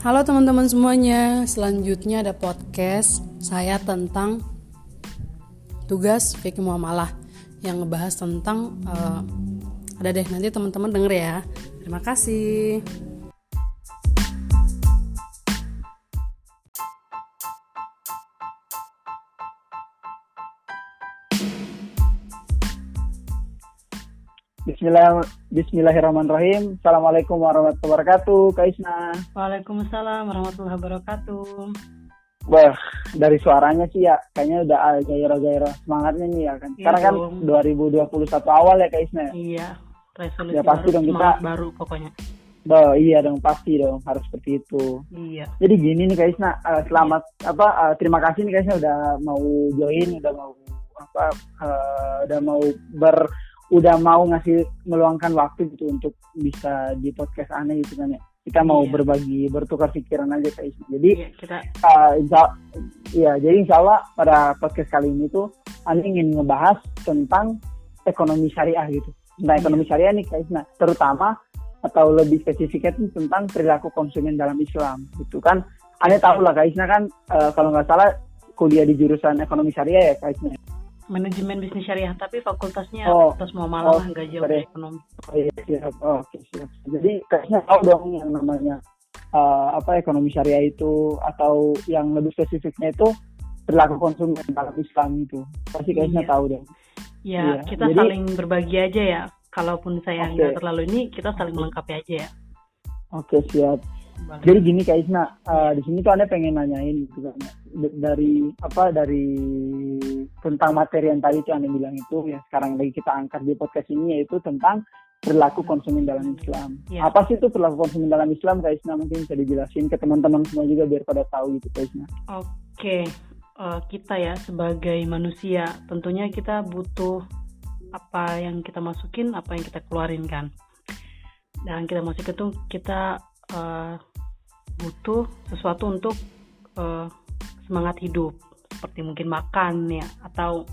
Halo teman-teman semuanya, selanjutnya ada podcast saya tentang tugas fikih muamalah yang ngebahas tentang uh, ada deh nanti teman-teman denger ya. Terima kasih. Bismillah, Bismillahirrahmanirrahim. Assalamualaikum warahmatullahi wabarakatuh, Kak Isna. Waalaikumsalam warahmatullahi wabarakatuh. Wah, dari suaranya sih ya, kayaknya udah gairah-gairah semangatnya nih ya kan. Sekarang kan 2021 awal ya, Kak Isna. Iya, resolusi ya, pasti baru, dong kita, baru pokoknya. Oh, iya dong, pasti dong, harus seperti itu. Iya. Jadi gini nih, Kak Isna, uh, selamat apa? Uh, terima kasih nih, Isna udah mau join, udah mau apa? Uh, udah mau ber udah mau ngasih meluangkan waktu gitu untuk bisa di podcast aneh gitu kan ya. Kita mau iya. berbagi bertukar pikiran aja kayak jadi iya, kita uh, insya, ya jadi insya Allah pada podcast kali ini tuh aneh ingin ngebahas tentang ekonomi syariah gitu. Tentang iya. ekonomi syariah nih kayak nah terutama atau lebih spesifiknya tuh tentang perilaku konsumen dalam Islam gitu kan. Aneh tahu lah kaisnya kan uh, kalau nggak salah kuliah di jurusan ekonomi syariah ya kaisnya manajemen bisnis syariah tapi fakultasnya oh, fakultas muamalah oh, nggak jauh dari ekonomi. Oh iya siap. Oh, oke okay, siap. Jadi kayaknya tahu dong yang namanya uh, apa ekonomi syariah itu atau yang lebih spesifiknya itu perilaku konsumen dalam Islam itu. Pasti kayaknya iya. tahu dong. Ya, iya. kita Jadi, saling berbagi aja ya. Kalaupun saya nggak okay. terlalu ini, kita saling melengkapi aja ya. Oke, okay, siap. Jadi gini Kak Isna, uh, di sini tuh Anda pengen nanyain gitu kan dari apa dari tentang materi yang tadi itu Anda bilang itu ya sekarang lagi kita angkat di podcast ini yaitu tentang perilaku konsumen dalam Islam. Ya. Apa sih itu perilaku konsumen dalam Islam Kak Isna mungkin bisa dijelasin ke teman-teman semua juga biar pada tahu gitu Kak Isna. Oke, uh, kita ya sebagai manusia tentunya kita butuh apa yang kita masukin, apa yang kita keluarin kan. Dan kita masukin itu kita uh, butuh sesuatu untuk uh, semangat hidup seperti mungkin makan ya atau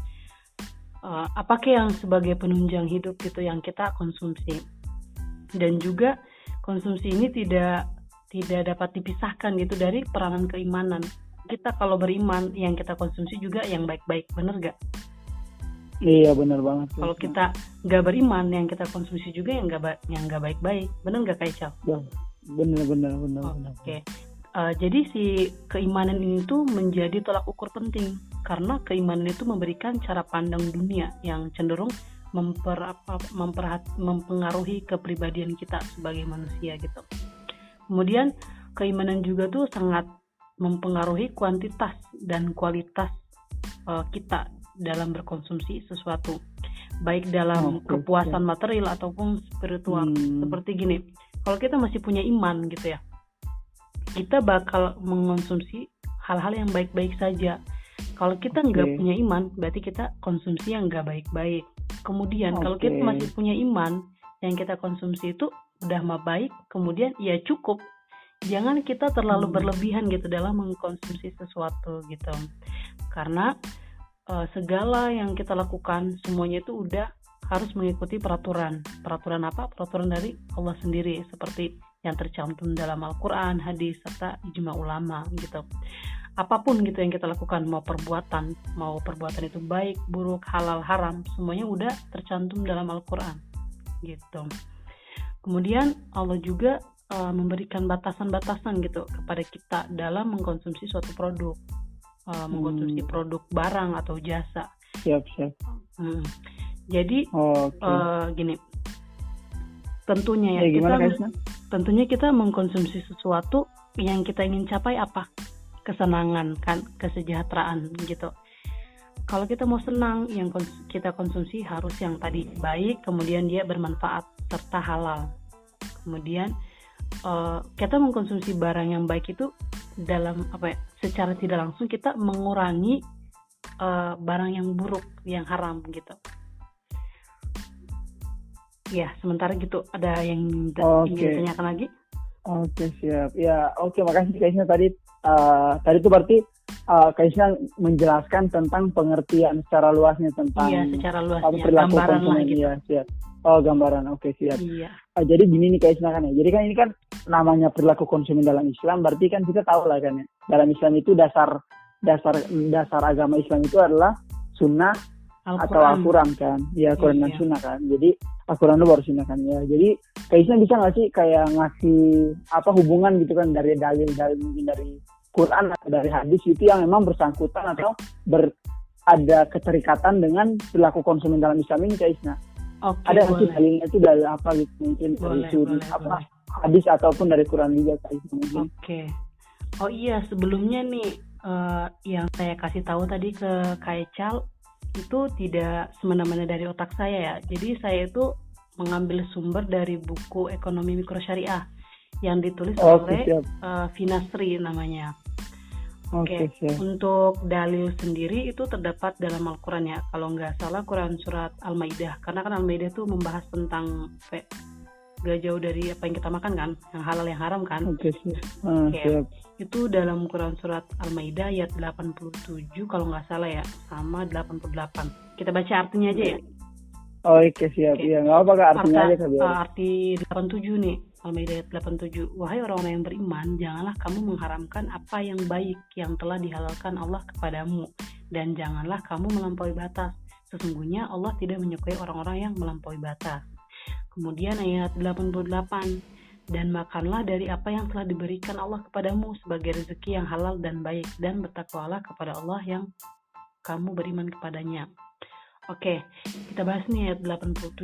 uh, apakah yang sebagai penunjang hidup gitu yang kita konsumsi dan juga konsumsi ini tidak tidak dapat dipisahkan gitu dari peranan keimanan kita kalau beriman yang kita konsumsi juga yang baik-baik bener gak? Iya bener banget. Kalau kita nggak beriman yang kita konsumsi juga yang nggak yang nggak baik-baik bener nggak Kaical? Ya, bener. Oh, Oke. Okay. Uh, jadi si keimanan ini tuh menjadi tolak ukur penting karena keimanan itu memberikan cara pandang dunia yang cenderung memper, apa, memperhat, mempengaruhi kepribadian kita sebagai manusia gitu. Kemudian keimanan juga tuh sangat mempengaruhi kuantitas dan kualitas uh, kita dalam berkonsumsi sesuatu, baik dalam oh, kepuasan material ataupun spiritual. Hmm. Seperti gini, kalau kita masih punya iman gitu ya, kita bakal mengonsumsi hal-hal yang baik-baik saja. Kalau kita nggak okay. punya iman, berarti kita konsumsi yang nggak baik-baik. Kemudian okay. kalau kita masih punya iman, yang kita konsumsi itu udah mah baik, kemudian ya cukup. Jangan kita terlalu hmm. berlebihan gitu dalam mengkonsumsi sesuatu gitu. Karena uh, segala yang kita lakukan semuanya itu udah harus mengikuti peraturan. Peraturan apa? Peraturan dari Allah sendiri seperti yang tercantum dalam Al-Quran, hadis, serta ijma ulama gitu. Apa pun gitu yang kita lakukan, mau perbuatan, mau perbuatan itu baik, buruk, halal, haram, semuanya udah tercantum dalam Al-Quran gitu. Kemudian Allah juga uh, memberikan batasan-batasan gitu kepada kita dalam mengkonsumsi suatu produk, uh, mengkonsumsi hmm. produk barang atau jasa. Siap, siap. Hmm. Jadi oh, okay. uh, gini, tentunya ya, ya kita tentunya kita mengkonsumsi sesuatu yang kita ingin capai apa? Kesenangan kan kesejahteraan gitu. Kalau kita mau senang yang kita konsumsi harus yang tadi baik kemudian dia bermanfaat serta halal. Kemudian uh, kita mengkonsumsi barang yang baik itu dalam apa ya secara tidak langsung kita mengurangi uh, barang yang buruk yang haram gitu Ya, sementara gitu ada yang okay. ingin ditanyakan lagi? Oke, okay, siap. Ya, oke, okay, makasih Kaisnya tadi. Uh, tadi itu berarti uh, Kaisnya menjelaskan tentang pengertian secara luasnya tentang Iya, secara luasnya. Perilaku gambaran lah gitu. Ya, siap. Oh, gambaran. Oke, okay, siap. Iya. Uh, jadi gini nih Kaisnya kan ya. Jadi kan ini kan namanya perilaku konsumen dalam Islam berarti kan kita tahu lah kan ya dalam Islam itu dasar dasar dasar agama Islam itu adalah sunnah Al atau Al-Quran kan ya Al-Quran dan iya. sunnah kan jadi Al-Quran itu baru sunnah kan ya jadi kayaknya bisa nggak sih kayak ngasih apa hubungan gitu kan dari dalil-dalil mungkin dari Quran atau dari hadis itu yang memang bersangkutan atau ber ada keterikatan dengan perilaku konsumen dalam Islam ini kayaknya Okay, ada nggak sih dalilnya itu dari apa gitu mungkin boleh, dari suri apa boleh. hadis ataupun dari Quran juga kayaknya Oke. Okay. Oh iya sebelumnya nih uh, yang saya kasih tahu tadi ke Kaical itu tidak semena-mena dari otak saya ya. Jadi saya itu mengambil sumber dari buku ekonomi mikro syariah yang ditulis oh, oleh uh, Finasri namanya. Oke, okay, untuk dalil sendiri itu terdapat dalam Al-Quran ya. Kalau nggak salah Quran surat Al-Maidah. Karena kan Al-Maidah itu membahas tentang gak jauh dari apa yang kita makan kan, yang halal yang haram kan. Oke, okay, uh, okay. Itu dalam Quran surat Al-Maidah ayat 87 kalau nggak salah ya, sama 88. Kita baca artinya aja ya. Oh, oke okay, siap. Iya, nggak apa-apa artinya Arta, aja Uh, arti 87 nih. Al-Maidah 87. Wahai orang-orang yang beriman, janganlah kamu mengharamkan apa yang baik yang telah dihalalkan Allah kepadamu dan janganlah kamu melampaui batas. Sesungguhnya Allah tidak menyukai orang-orang yang melampaui batas. Kemudian ayat 88 dan makanlah dari apa yang telah diberikan Allah kepadamu sebagai rezeki yang halal dan baik dan bertakwalah kepada Allah yang kamu beriman kepadanya. Oke, kita bahas nih ayat 87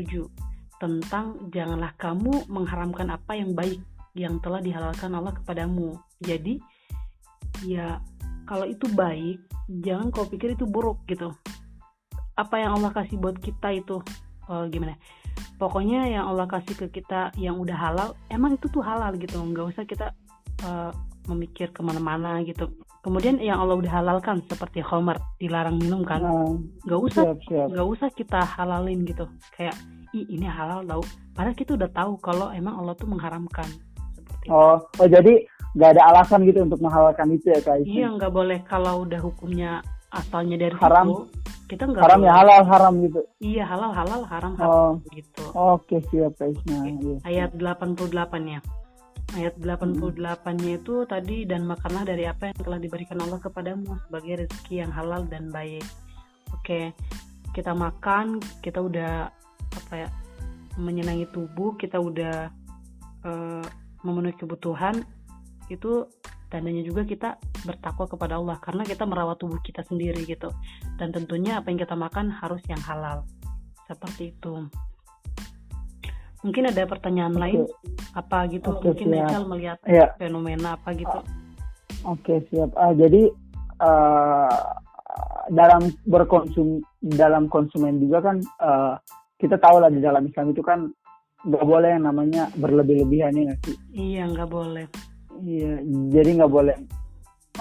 tentang janganlah kamu mengharamkan apa yang baik yang telah dihalalkan Allah kepadamu. Jadi ya kalau itu baik, jangan kau pikir itu buruk gitu. Apa yang Allah kasih buat kita itu uh, gimana? Pokoknya yang Allah kasih ke kita yang udah halal, emang itu tuh halal gitu. Nggak usah kita uh, memikir ke mana-mana gitu. Kemudian yang Allah udah halalkan seperti homer dilarang minum kan, nah, nggak usah nggak usah kita halalin gitu. Kayak ih ini halal tau padahal kita udah tahu kalau emang Allah tuh mengharamkan seperti oh itu. oh jadi nggak ada alasan gitu untuk menghalalkan itu ya kak iya nggak boleh kalau udah hukumnya asalnya dari haram situ, kita nggak haram ya, boleh. ya halal haram gitu iya halal halal haram haram oh. gitu oke okay, siap guys nah iya. ayat 88 ya ayat 88-nya itu tadi dan makanlah dari apa yang telah diberikan Allah kepadamu sebagai rezeki yang halal dan baik. Oke, kita makan, kita udah apa ya menyenangi tubuh kita udah uh, memenuhi kebutuhan itu tandanya juga kita bertakwa kepada Allah karena kita merawat tubuh kita sendiri gitu. Dan tentunya apa yang kita makan harus yang halal. Seperti itu. Mungkin ada pertanyaan okay. lain? Apa gitu? Okay, mungkin Michael melihat yeah. fenomena apa gitu? Oke okay, siap. Uh, jadi uh, dalam berkonsum dalam konsumen juga kan uh, kita tahu lah di dalam Islam itu kan nggak boleh yang namanya berlebih-lebihan ya nggak sih? Iya nggak boleh. Iya, jadi nggak boleh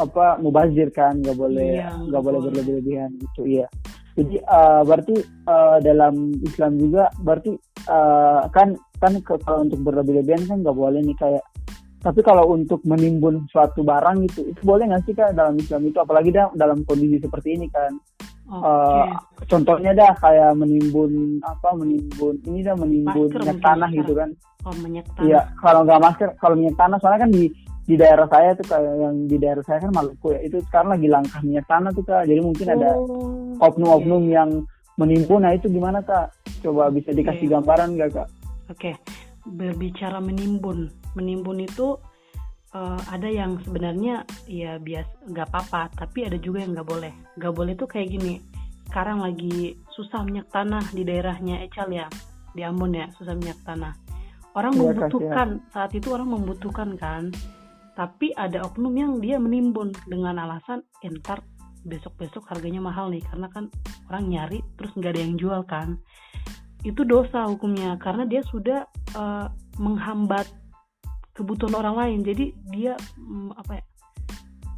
apa mubazir kan, nggak boleh iya, nggak boleh, boleh berlebih-lebihan gitu, iya. Jadi uh, berarti uh, dalam Islam juga berarti uh, kan kan kalau untuk berlebih-lebihan kan nggak boleh nih kayak tapi kalau untuk menimbun suatu barang gitu itu boleh nggak sih kan dalam Islam itu apalagi dalam kondisi seperti ini kan Okay. Uh, contohnya dah kayak menimbun apa menimbun ini dah menimbun masker minyak tanah gitu kan. Oh minyak tanah. Iya kalau nggak masker kalau minyak tanah soalnya kan di di daerah saya tuh kayak yang di daerah saya kan Maluku ya. Itu sekarang lagi langkah minyak tanah tuh kak. Jadi mungkin oh, ada oknum-oknum okay. yang menimbun nah itu gimana kak? Coba bisa dikasih okay. gambaran gak kak? Oke. Okay. berbicara menimbun. Menimbun itu uh, ada yang sebenarnya ya bias nggak apa-apa. Tapi ada juga yang nggak boleh. Nggak boleh tuh kayak gini. Sekarang lagi susah minyak tanah di daerahnya Ecal ya. Di Ambon ya susah minyak tanah. Orang ya, membutuhkan. Kasih. saat itu orang membutuhkan kan tapi ada oknum yang dia menimbun dengan alasan entar eh, besok-besok harganya mahal nih karena kan orang nyari terus nggak ada yang jual kan itu dosa hukumnya karena dia sudah uh, menghambat kebutuhan orang lain jadi dia mm, apa ya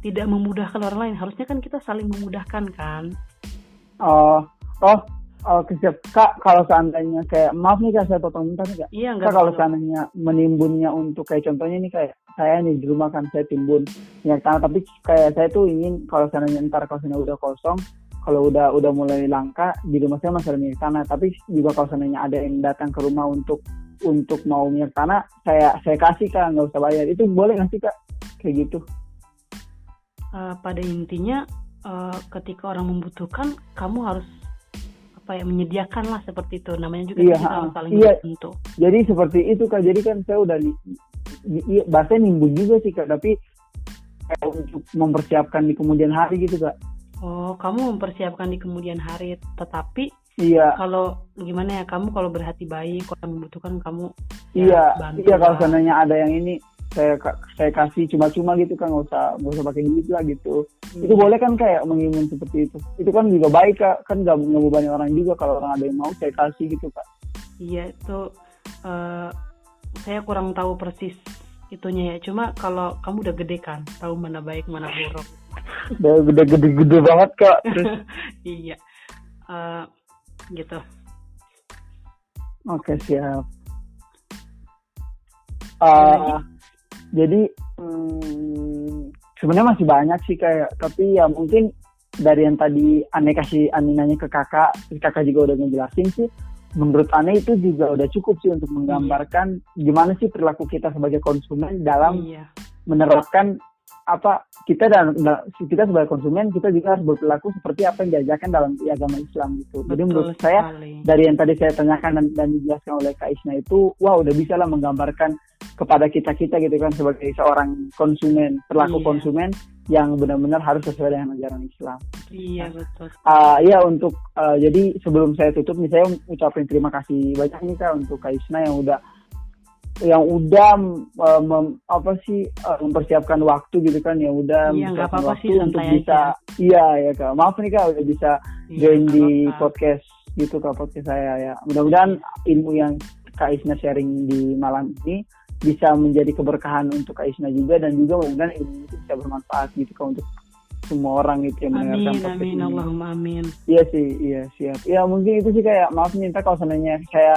tidak memudahkan orang lain harusnya kan kita saling memudahkan kan oh oh Oh, siap. Kak, kalau seandainya kayak maaf nih kak saya potong bentar nih kak. Iya enggak. Kak kalau seandainya menimbunnya untuk kayak contohnya nih kayak saya nih di rumah kan saya timbun. Minyak tanah tapi kayak saya tuh ingin kalau seandainya ntar kalau seandainya udah kosong kalau udah udah mulai langka di rumah saya masih ada minyak tanah tapi juga kalau seandainya ada yang datang ke rumah untuk untuk mau minyak tanah saya saya kasih kak nggak usah bayar. Itu boleh nggak sih kak? Kayak gitu. Uh, pada intinya uh, ketika orang membutuhkan kamu harus apa ya menyediakan lah seperti itu. Namanya juga Iya, kita saling iya. membantu. Jadi seperti itu kak. Jadi kan saya udah iya, bahasanya nimbun juga sih kak. Tapi kayak untuk mempersiapkan di kemudian hari gitu kak. Oh kamu mempersiapkan di kemudian hari. Tetapi iya. kalau gimana ya kamu kalau berhati baik kalau membutuhkan kamu iya bantu iya kalau lah. seandainya ada yang ini saya saya kasih cuma-cuma gitu kan nggak usah nggak usah pakai duit lah gitu. Itu boleh kan kayak mengimun seperti itu? Itu kan juga baik kak. Kan nggak ngebebani orang juga kalau orang ada yang mau saya kasih gitu kak. Iya itu eh, saya kurang tahu persis itunya ya. Cuma kalau kamu udah gede kan, tahu mana baik mana buruk. udah gede gede gede banget kak. Terus? Iya, Eh, gitu. oke siap. Eh, jadi? hmm, sebenarnya masih banyak sih kayak tapi ya mungkin dari yang tadi aneh kasih aneh nanya ke kakak kakak juga udah ngejelasin sih menurut aneh itu juga udah cukup sih untuk menggambarkan gimana sih perilaku kita sebagai konsumen dalam Iya, menerapkan apa kita dan da- kita sebagai konsumen kita juga harus berperilaku seperti apa yang diajarkan dalam agama Islam gitu. Jadi betul menurut saya sekali. dari yang tadi saya tanyakan dan, dan dijelaskan oleh Kak Isna itu, wah udah bisa lah menggambarkan kepada kita kita gitu kan sebagai seorang konsumen perilaku Iya. konsumen yang benar-benar harus sesuai dengan ajaran Islam. Iya betul. Ah ya untuk ah, jadi sebelum saya tutup nih saya ucapin terima kasih banyak nih kak untuk Kak Isna yang udah yang udah ah, mem- apa sih ah, mempersiapkan waktu gitu kan yang udah Iya, mempersiapkan apa-apa waktu sih, untuk bisa iya ya kak maaf nih kak udah bisa Iya, join di apa-apa. podcast gitu kak podcast saya ya mudah-mudahan ilmu yang Kak Isna sharing di malam ini bisa menjadi keberkahan untuk Kak Isna juga dan juga mudah-mudahan ilmu itu bisa bermanfaat gitu kak untuk semua orang gitu yang mendengarkan Amin, podcast amin, ini. Allahumma amin. Iya sih, iya siap. Ya mungkin itu sih kayak maaf nih, ntar kalau seandainya saya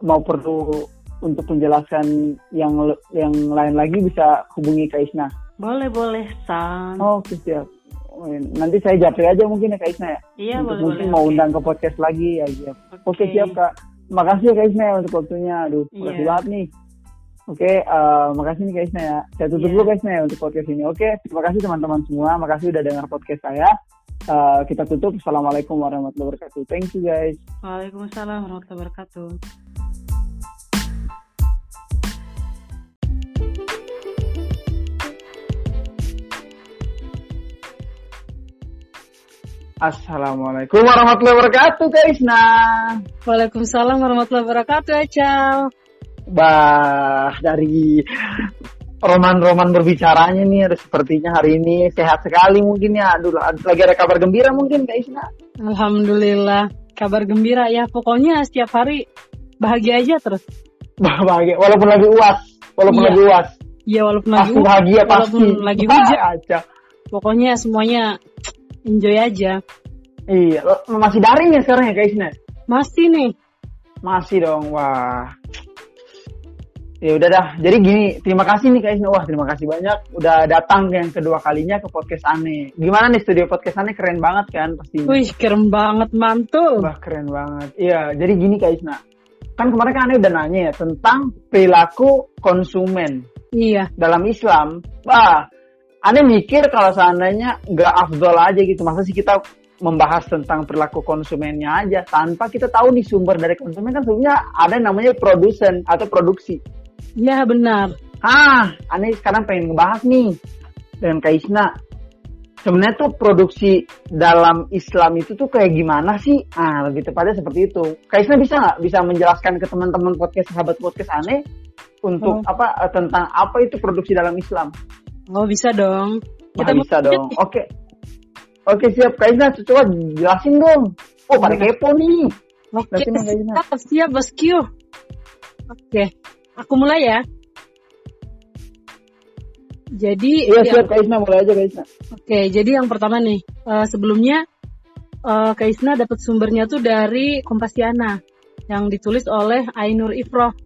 mau perlu untuk menjelaskan yang yang lain lagi bisa hubungi Kak Isna. Boleh, boleh, San. Oh, Oke siap. Oh, Nanti saya japri aja mungkin ya Kak Isna ya. iya, untuk boleh, mungkin boleh. mau oke. undang ke podcast lagi ya siap. Oke siap Kak. Makasih ya Kak Isna ya untuk waktunya. Aduh, Iya. makasih banget nih. Oke, eh, makasih nih Isna ya. Saya tutup Iya. dulu Isna ya untuk podcast ini. Oke, terima kasih teman-teman semua. Makasih udah dengar podcast saya. Eh, kita tutup. Assalamualaikum warahmatullahi wabarakatuh. Thank you guys. Waalaikumsalam warahmatullahi wabarakatuh. Assalamualaikum warahmatullahi wabarakatuh Kak Isna. Waalaikumsalam warahmatullahi wabarakatuh, Acal. Bah, dari roman-roman berbicaranya nih ada sepertinya hari ini sehat sekali mungkin ya. Aduh, lagi ada kabar gembira mungkin Kak Isna. Alhamdulillah, kabar gembira ya. Pokoknya setiap hari bahagia aja terus. Bah, bahagia walaupun lagi uas, walaupun Iya. lagi uas. Ya walaupun lagi Pasti bahagia pasti. walaupun lagi Bah, hujan. aja. Pokoknya semuanya enjoy aja. Iya, masih daring ya sekarang ya Kak Isna? Masih nih. Masih dong, wah. Ya udah dah. Jadi gini, terima kasih nih Kak Isna. Wah, terima kasih banyak udah datang yang kedua kalinya ke podcast Aneh. Gimana nih studio podcast Aneh keren banget kan pastinya. Wih, keren banget mantul. Wah, keren banget. Iya, jadi gini Kak Isna. Kan kemarin kan Aneh udah nanya ya tentang perilaku konsumen Iya. dalam Islam. Wah, Aneh mikir kalau seandainya nggak afdol aja gitu. Masa sih kita membahas tentang perilaku konsumennya aja tanpa kita tahu nih sumber dari konsumen kan sebenarnya ada yang namanya produsen atau produksi. Iya benar. Ah, aneh sekarang pengen ngebahas nih dengan Kak Isna. Sebenarnya tuh produksi dalam Islam itu tuh kayak gimana sih? Ah, lebih tepatnya seperti itu. Kak Isna bisa nggak bisa menjelaskan ke teman-teman podcast sahabat podcast aneh untuk Oh. apa eh, tentang apa itu produksi dalam Islam? Oh bisa dong. Wah, Kita bisa mau- dong. Oke. Oke siap Kak Isna, coba jelasin dong. Oh, pada kepo nih. Oke, Isna. siap, siap bosku. Oke, aku mulai ya. Jadi, Iya ya, siap Kak Isna, mulai aja Kak Isna. oke, jadi yang pertama nih, eh, sebelumnya eh Kak Isna dapat sumbernya tuh dari Kompasiana yang ditulis oleh Ainur Ifroh.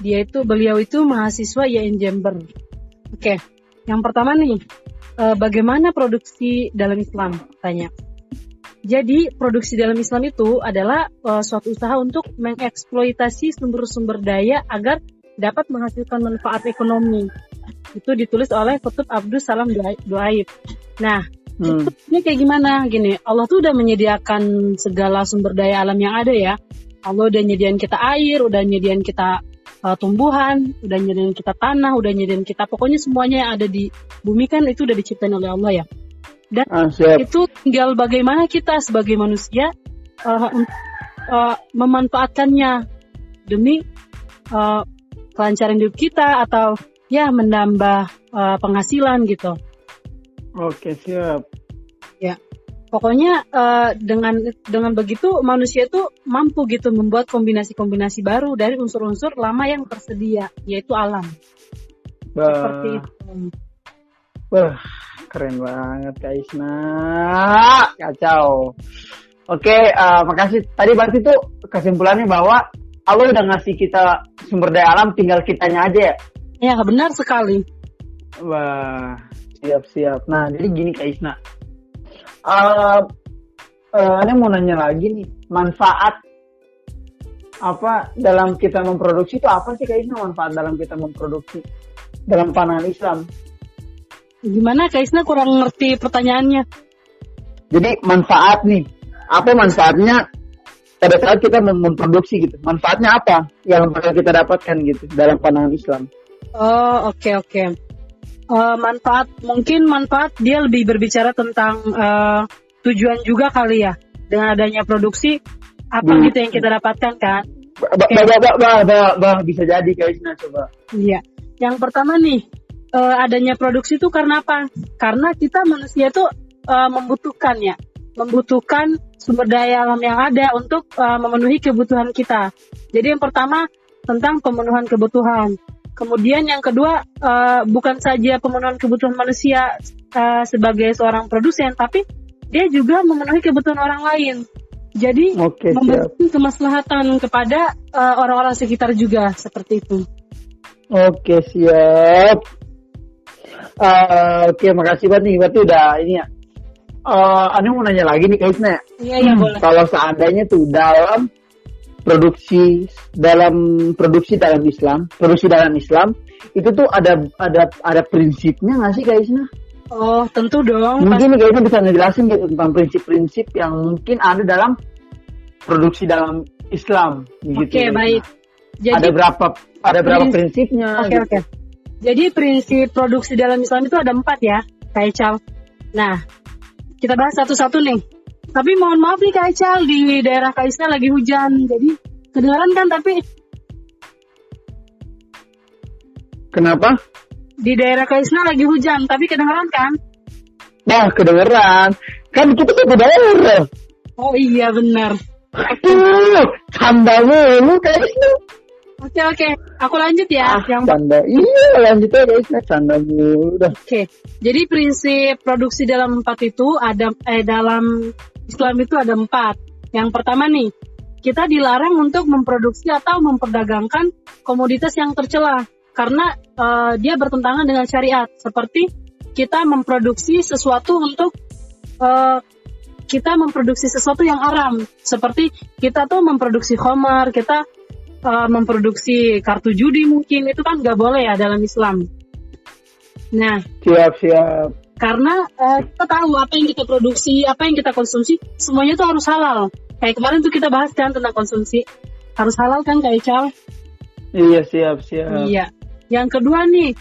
Dia itu beliau itu mahasiswa YN Jember. Oke, yang pertama nih, eh, bagaimana produksi dalam Islam? Tanya. Jadi produksi dalam Islam itu adalah uh, suatu usaha untuk mengeksploitasi sumber-sumber daya agar dapat menghasilkan manfaat ekonomi. Itu ditulis oleh Kutub Abdul Salam Duaib. Nah, hmm. ini kayak gimana? Gini, Allah tuh udah menyediakan segala sumber daya alam yang ada ya. Allah udah nyediain kita air, udah nyediain kita uh, tumbuhan, udah nyediain kita tanah, udah nyediain kita pokoknya semuanya yang ada di bumi kan itu udah diciptain oleh Allah ya. Dan ah, itu tinggal bagaimana kita sebagai manusia uh, uh, memanfaatkannya demi uh, kelancaran hidup kita atau ya menambah uh, penghasilan gitu. Oke siap. Ya, pokoknya uh, dengan dengan begitu manusia itu mampu gitu membuat kombinasi-kombinasi baru dari unsur-unsur lama yang tersedia, yaitu alam. Bah. Seperti itu. Wah, Keren banget Kak Isna. Kacau. Oke, uh, makasih. Tadi berarti tuh kesimpulannya bahwa Allah udah ngasih kita sumber daya alam, tinggal kitanya aja ya? Ya, benar sekali. Wah, siap-siap. Nah, jadi gini Kak Isna. Uh, uh, ini mau nanya lagi nih, manfaat apa dalam kita memproduksi itu apa sih Kak Isna manfaat dalam kita memproduksi dalam pandangan Islam? Gimana Kak Isna kurang ngerti pertanyaannya? Jadi manfaat nih, apa manfaatnya pada saat kita memproduksi gitu? Manfaatnya apa yang bakal kita dapatkan gitu dalam pandangan Islam? Oh oke okay, oke. Okay. Uh, manfaat mungkin manfaat dia lebih berbicara tentang uh, tujuan juga kali ya dengan adanya produksi apa hmm. gitu yang kita dapatkan kan? Ba, okay. ba, ba, ba, ba, ba, bisa jadi Kak Isna coba. Iya. Yang pertama nih uh, adanya produksi itu karena apa? Karena kita manusia itu uh, membutuhkan ya, membutuhkan sumber daya alam yang ada untuk uh, memenuhi kebutuhan kita. Jadi yang pertama tentang pemenuhan kebutuhan. Kemudian yang kedua uh, bukan saja pemenuhan kebutuhan manusia uh, sebagai seorang produsen, tapi dia juga memenuhi kebutuhan orang lain. Jadi okay, memberikan kemaslahatan kepada orang-orang uh, sekitar juga seperti itu. Oke siap. Uh, Oke, okay, makasih banget nih. Berarti udah ini ya. Uh, Anda mau nanya lagi nih kayaknya. Iya, iya hmm, boleh. Kalau seandainya tuh dalam produksi dalam produksi dalam Islam, produksi dalam Islam itu tuh ada ada ada prinsipnya nggak sih kayaknya? Oh, tentu dong. Mungkin nih kayaknya bisa ngejelasin gitu tentang prinsip-prinsip yang mungkin ada dalam produksi dalam Islam. Gitu, Oke, okay, baik. Jadi, ada berapa ada berapa prinsipnya? Oke, okay, gitu. oke. Okay. Jadi prinsip produksi dalam Islam itu ada empat ya, Kak Ical. Nah, kita bahas satu-satu nih. Tapi mohon maaf nih Kak Ical, di daerah Kak Isna lagi hujan. Jadi kedengaran kan tapi... Kenapa? Di daerah Kak Isna lagi hujan, tapi kedengaran kan? Nah, kedengeran. Kan kita satu daerah. Oh iya benar. Aduh, canda mulu Kak Isna. Oke oke, aku lanjut ya. Ah, yang canda, iya lanjut ya guys, canda dulu. Oke, jadi prinsip produksi dalam empat itu ada eh dalam Islam itu ada empat. Yang pertama nih, kita dilarang untuk memproduksi atau memperdagangkan komoditas yang tercela karena uh, dia bertentangan dengan syariat. Seperti kita memproduksi sesuatu untuk uh, kita memproduksi sesuatu yang haram. Seperti kita tuh memproduksi homer, kita uh, memproduksi kartu judi mungkin itu kan nggak boleh ya dalam Islam. Nah, siap siap. Karena uh, kita tahu apa yang kita produksi, apa yang kita konsumsi, semuanya itu harus halal. Kayak kemarin tuh kita bahas kan tentang konsumsi harus halal kan kayak Cal? Iya siap siap. Iya. Yang kedua nih,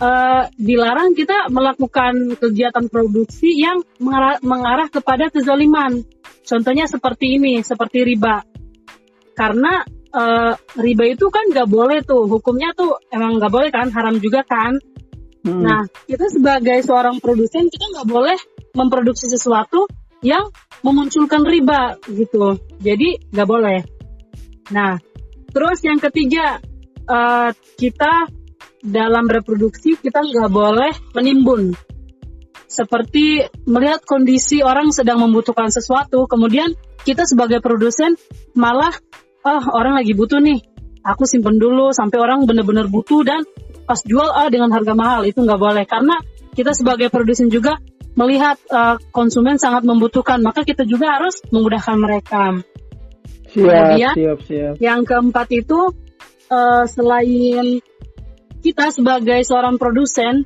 uh, dilarang kita melakukan kegiatan produksi yang mengarah, mengarah kepada kezaliman. Contohnya seperti ini, seperti riba. Karena uh, riba itu kan nggak boleh tuh. Hukumnya tuh emang nggak boleh kan haram juga kan. Hmm. nah kita sebagai seorang produsen kita nggak boleh memproduksi sesuatu yang memunculkan riba gitu. Jadi nggak boleh. Nah terus yang ketiga uh, kita dalam reproduksi kita nggak boleh menimbun. Seperti melihat kondisi orang sedang membutuhkan sesuatu kemudian kita sebagai produsen malah oh orang lagi butuh nih aku simpen dulu sampai orang bener-bener butuh dan pas jual ah dengan harga mahal itu nggak boleh karena kita sebagai produsen juga melihat uh, konsumen sangat membutuhkan, maka kita juga harus memudahkan mereka. Siap, Kemudian, siap, siap. Yang keempat itu uh, selain kita sebagai seorang produsen,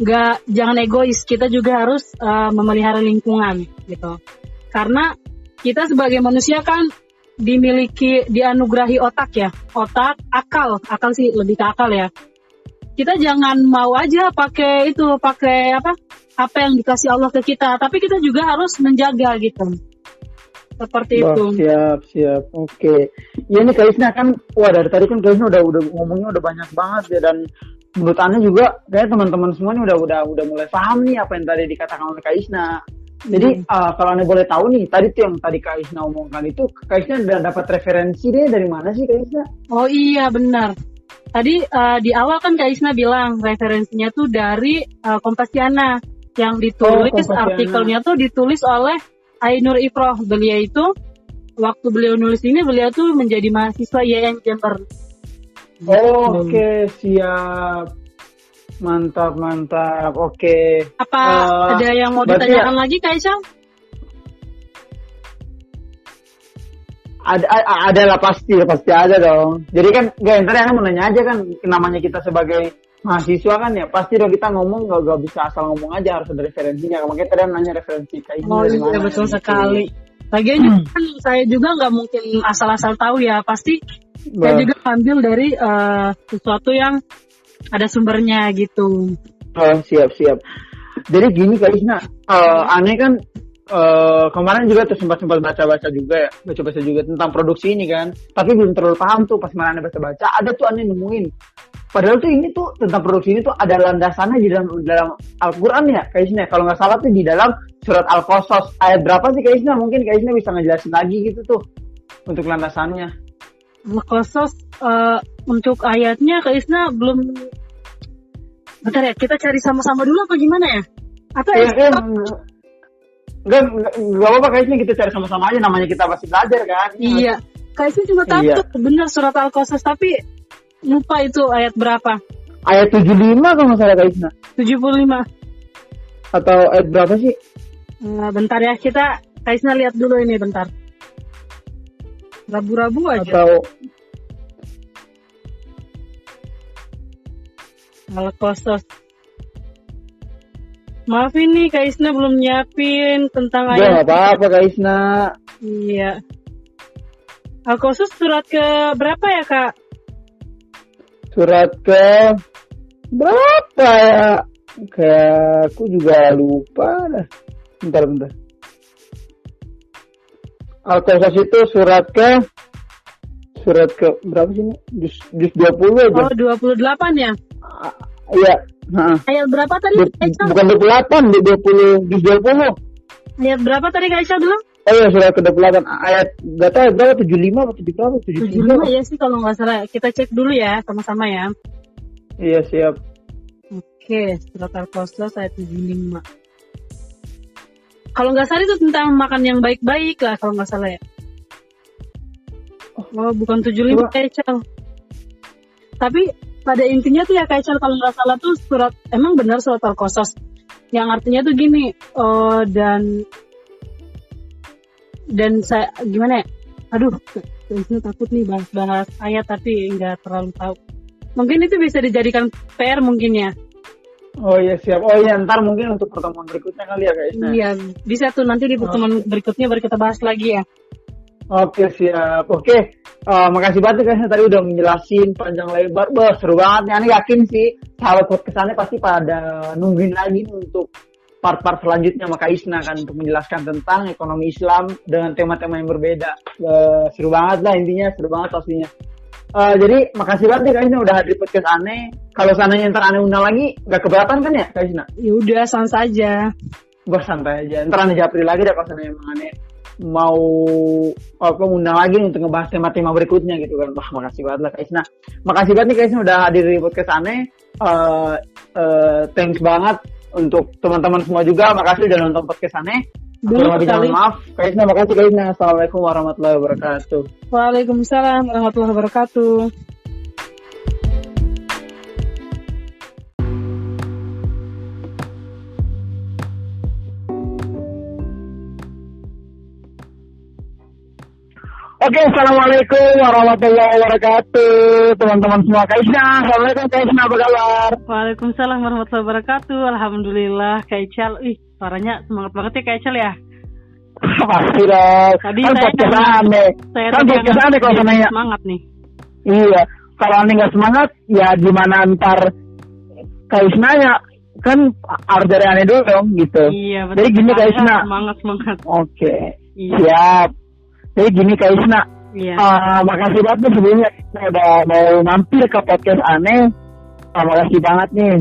nggak jangan egois, kita juga harus uh, memelihara lingkungan gitu. Karena kita sebagai manusia kan dimiliki dianugerahi otak ya, otak, akal, akal sih lebih ke akal ya. Kita jangan mau aja pakai itu, pakai apa? Apa yang dikasih Allah ke kita, tapi kita juga harus menjaga gitu seperti Wah, itu. Siap, siap. Oke. Okay. Ya ini Kak Isna kan, wah dari tadi kan Kak Isna udah udah ngomongnya udah banyak banget ya dan menurut Anda juga kayak teman-teman semua ini udah udah udah mulai paham nih apa yang tadi dikatakan oleh Kak Isna. Jadi hmm. uh, kalau Anda boleh tahu nih, tadi tuh yang tadi Kak Isna omongkan itu, Kak Isna udah dapat referensi deh dari mana sih Kak Isna? Oh iya benar. Tadi uh, di awal kan Kak Isna bilang referensinya tuh dari uh, Kompasiana yang ditulis oh, artikelnya tuh ditulis oleh Ainur Ifroh beliau itu waktu beliau nulis ini beliau tuh menjadi mahasiswa IAIN Jember. Oh, Oke okay, siap. Mantap mantap. Oke. Okay. Apa uh, ada yang mau ditanyakan ya, lagi Kak Isyam? Ada, ada lah pasti pasti ada dong. Jadi kan gak tadi mau nanya aja kan namanya kita sebagai mahasiswa kan ya pasti dong kita ngomong gak, gak bisa asal ngomong aja harus ada referensinya makanya tadi nanya referensi kayak ini oh, iya, betul gitu. sekali lagian hmm. kan saya juga nggak mungkin asal-asal tahu ya pasti bah. saya juga ambil dari uh, sesuatu yang ada sumbernya gitu. Oh siap siap. Jadi gini kak Isna uh, aneh kan uh, kemarin juga tuh sempat sempat baca baca juga ya baca baca juga tentang produksi ini kan. Tapi belum terlalu paham tuh pas mana baca baca ada tuh aneh nemuin. Padahal tuh ini tuh tentang produksi ini tuh ada landasannya di dalam dalam Al-Qur'an ya, kayaknya kalau nggak salah tuh di dalam surat Al-Qasas ayat berapa sih kayaknya mungkin kayaknya bisa ngejelasin lagi gitu tuh untuk landasannya. Al-Qasas uh, untuk ayatnya kayaknya belum Bentar ya, kita cari sama-sama dulu apa gimana ya? Atau ya, ya Enggak, enggak apa-apa kayaknya kita cari sama-sama aja namanya kita masih belajar kan. Iya. Kayaknya cuma tahu iya. benar surat Al-Qasas tapi lupa itu ayat berapa ayat 75 kalau nggak salah Kaisna 75 atau ayat berapa sih uh, bentar ya kita Kaisna lihat dulu ini bentar rabu-rabu aja atau kosos Maaf ini Kaisna belum nyiapin tentang ayat. Ya apa-apa Kaisna. Iya. Al-Kosus surat ke berapa ya Kak? surat ke berapa ya kayak aku juga lupa dah bentar bentar Al-Qasas itu surat ke surat ke berapa sih? Jus, jus 20 aja. Oh, 28 ya? Iya. Uh, Ayat berapa tadi? Du, bukan 28, 20, jus 20. Ayat berapa tadi Kak Aisyah bilang? Oh iya surat ke-28 ayat gak tahu berapa 75 atau 70 berapa 75 ya sih kalau nggak salah kita cek dulu ya sama-sama ya. Iya siap. Oke surat Al-Qasas ayat 75. Kalau nggak salah itu tentang makan yang baik-baik lah kalau nggak salah ya. Oh bukan 75 Kaical. Tapi pada intinya tuh ya Kaical kalau nggak salah tuh surat emang benar surat Al-Qasas? Yang artinya tuh gini uh, dan dan saya gimana ya? Aduh saya takut nih bahas-bahas ayat tapi nggak terlalu tahu. Mungkin itu bisa dijadikan PR mungkin ya Oh iya siap. Oh iya ntar mungkin untuk pertemuan berikutnya kali ya guys. Iya bisa tuh nanti di pertemuan oh. berikutnya baru kita bahas lagi ya. Oke siap. Oke, uh, makasih banget guys tadi udah menjelasin panjang lebar. Bah seru banget nih. Ani yakin sih sahabat podcastnya pasti pada nungguin lagi untuk part-part selanjutnya maka Isna akan untuk menjelaskan tentang ekonomi Islam dengan tema-tema yang berbeda. Uh, seru banget lah intinya, seru banget pastinya. Uh, jadi makasih banget nih Kak Isna udah hadir podcast aneh. Kalau seandainya ntar aneh undang lagi, gak keberatan kan ya Kak Isna? Ya udah, santai saja. Gue santai aja. Ntar aneh japri lagi deh kalau seandainya emang aneh mau apa undang lagi untuk ngebahas tema-tema berikutnya gitu kan. Wah makasih banget lah Kak Isna. Makasih banget nih Kak Isna udah hadir di podcast aneh. Uh, uh, thanks banget untuk teman-teman semua juga makasih udah nonton podcast aneh Kurang lebih maaf. Kaisna makasih Kaisna. Assalamualaikum warahmatullahi wabarakatuh. Waalaikumsalam warahmatullahi wabarakatuh. Oke, assalamualaikum warahmatullahi wabarakatuh, teman-teman semua. Kaisna, assalamualaikum Kaisna, apa kabar? Waalaikumsalam warahmatullahi wabarakatuh. Alhamdulillah, Kak Ical. Ih, suaranya semangat banget ya Kak Ical ya. Pasti dong. Tadi kan saya podcast kan- aneh. Saya Kan podcast aneh kalau sananya. semangat nih. Iya, kalau aneh nggak semangat, ya gimana ntar Kaisna ya kan harus dari aneh dulu dong gitu. Iya, betul. Jadi gini Kak Isna. Semangat, semangat. Oke, Iya. siap. Jadi gini Kak Isna, Iya. Eh, makasih banget nih sebelumnya udah mau mampir ke podcast aneh. Ah, makasih banget nih.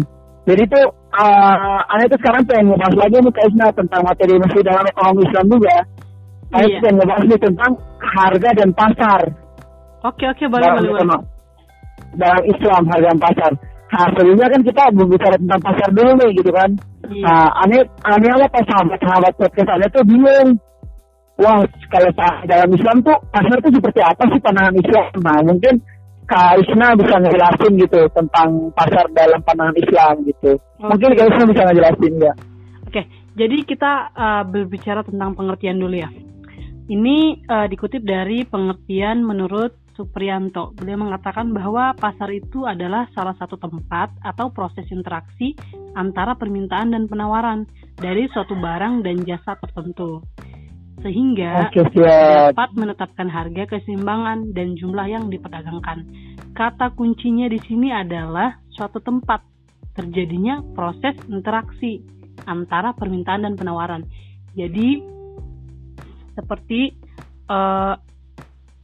Jadi tuh eh, aneh tuh sekarang pengen ngebahas lagi nih Kak Isna tentang materi masih dalam ekonomi Islam juga. Iya. tuh pengen ngebahas nih tentang harga dan pasar Oke, oke, boleh, dalam boleh. Dalam Islam harga dan pasar. Nah, sebelumnya kan kita berbicara tentang pasar dulu nih gitu kan. Iya. Nah, aneh aneh apa pas sahabat-sahabat podcast aneh tuh bingung. Wah, kalau dalam Islam tuh pasar tuh seperti apa sih pandangan Islam? Nah, mungkin Kak Isna bisa ngejelasin gitu tentang pasar dalam pandangan Islam gitu. Mungkin Kak Isna bisa ngejelasin ya. Oke, jadi kita uh, berbicara tentang pengertian dulu ya. Ini uh, dikutip dari pengertian menurut Supriyanto. Beliau mengatakan bahwa pasar itu adalah salah satu tempat atau proses interaksi antara permintaan dan penawaran dari suatu barang dan jasa tertentu. Sehingga Oke, siap. dapat menetapkan harga keseimbangan dan jumlah yang diperdagangkan. Kata kuncinya di sini adalah suatu tempat terjadinya proses interaksi antara permintaan dan penawaran. Jadi seperti eh,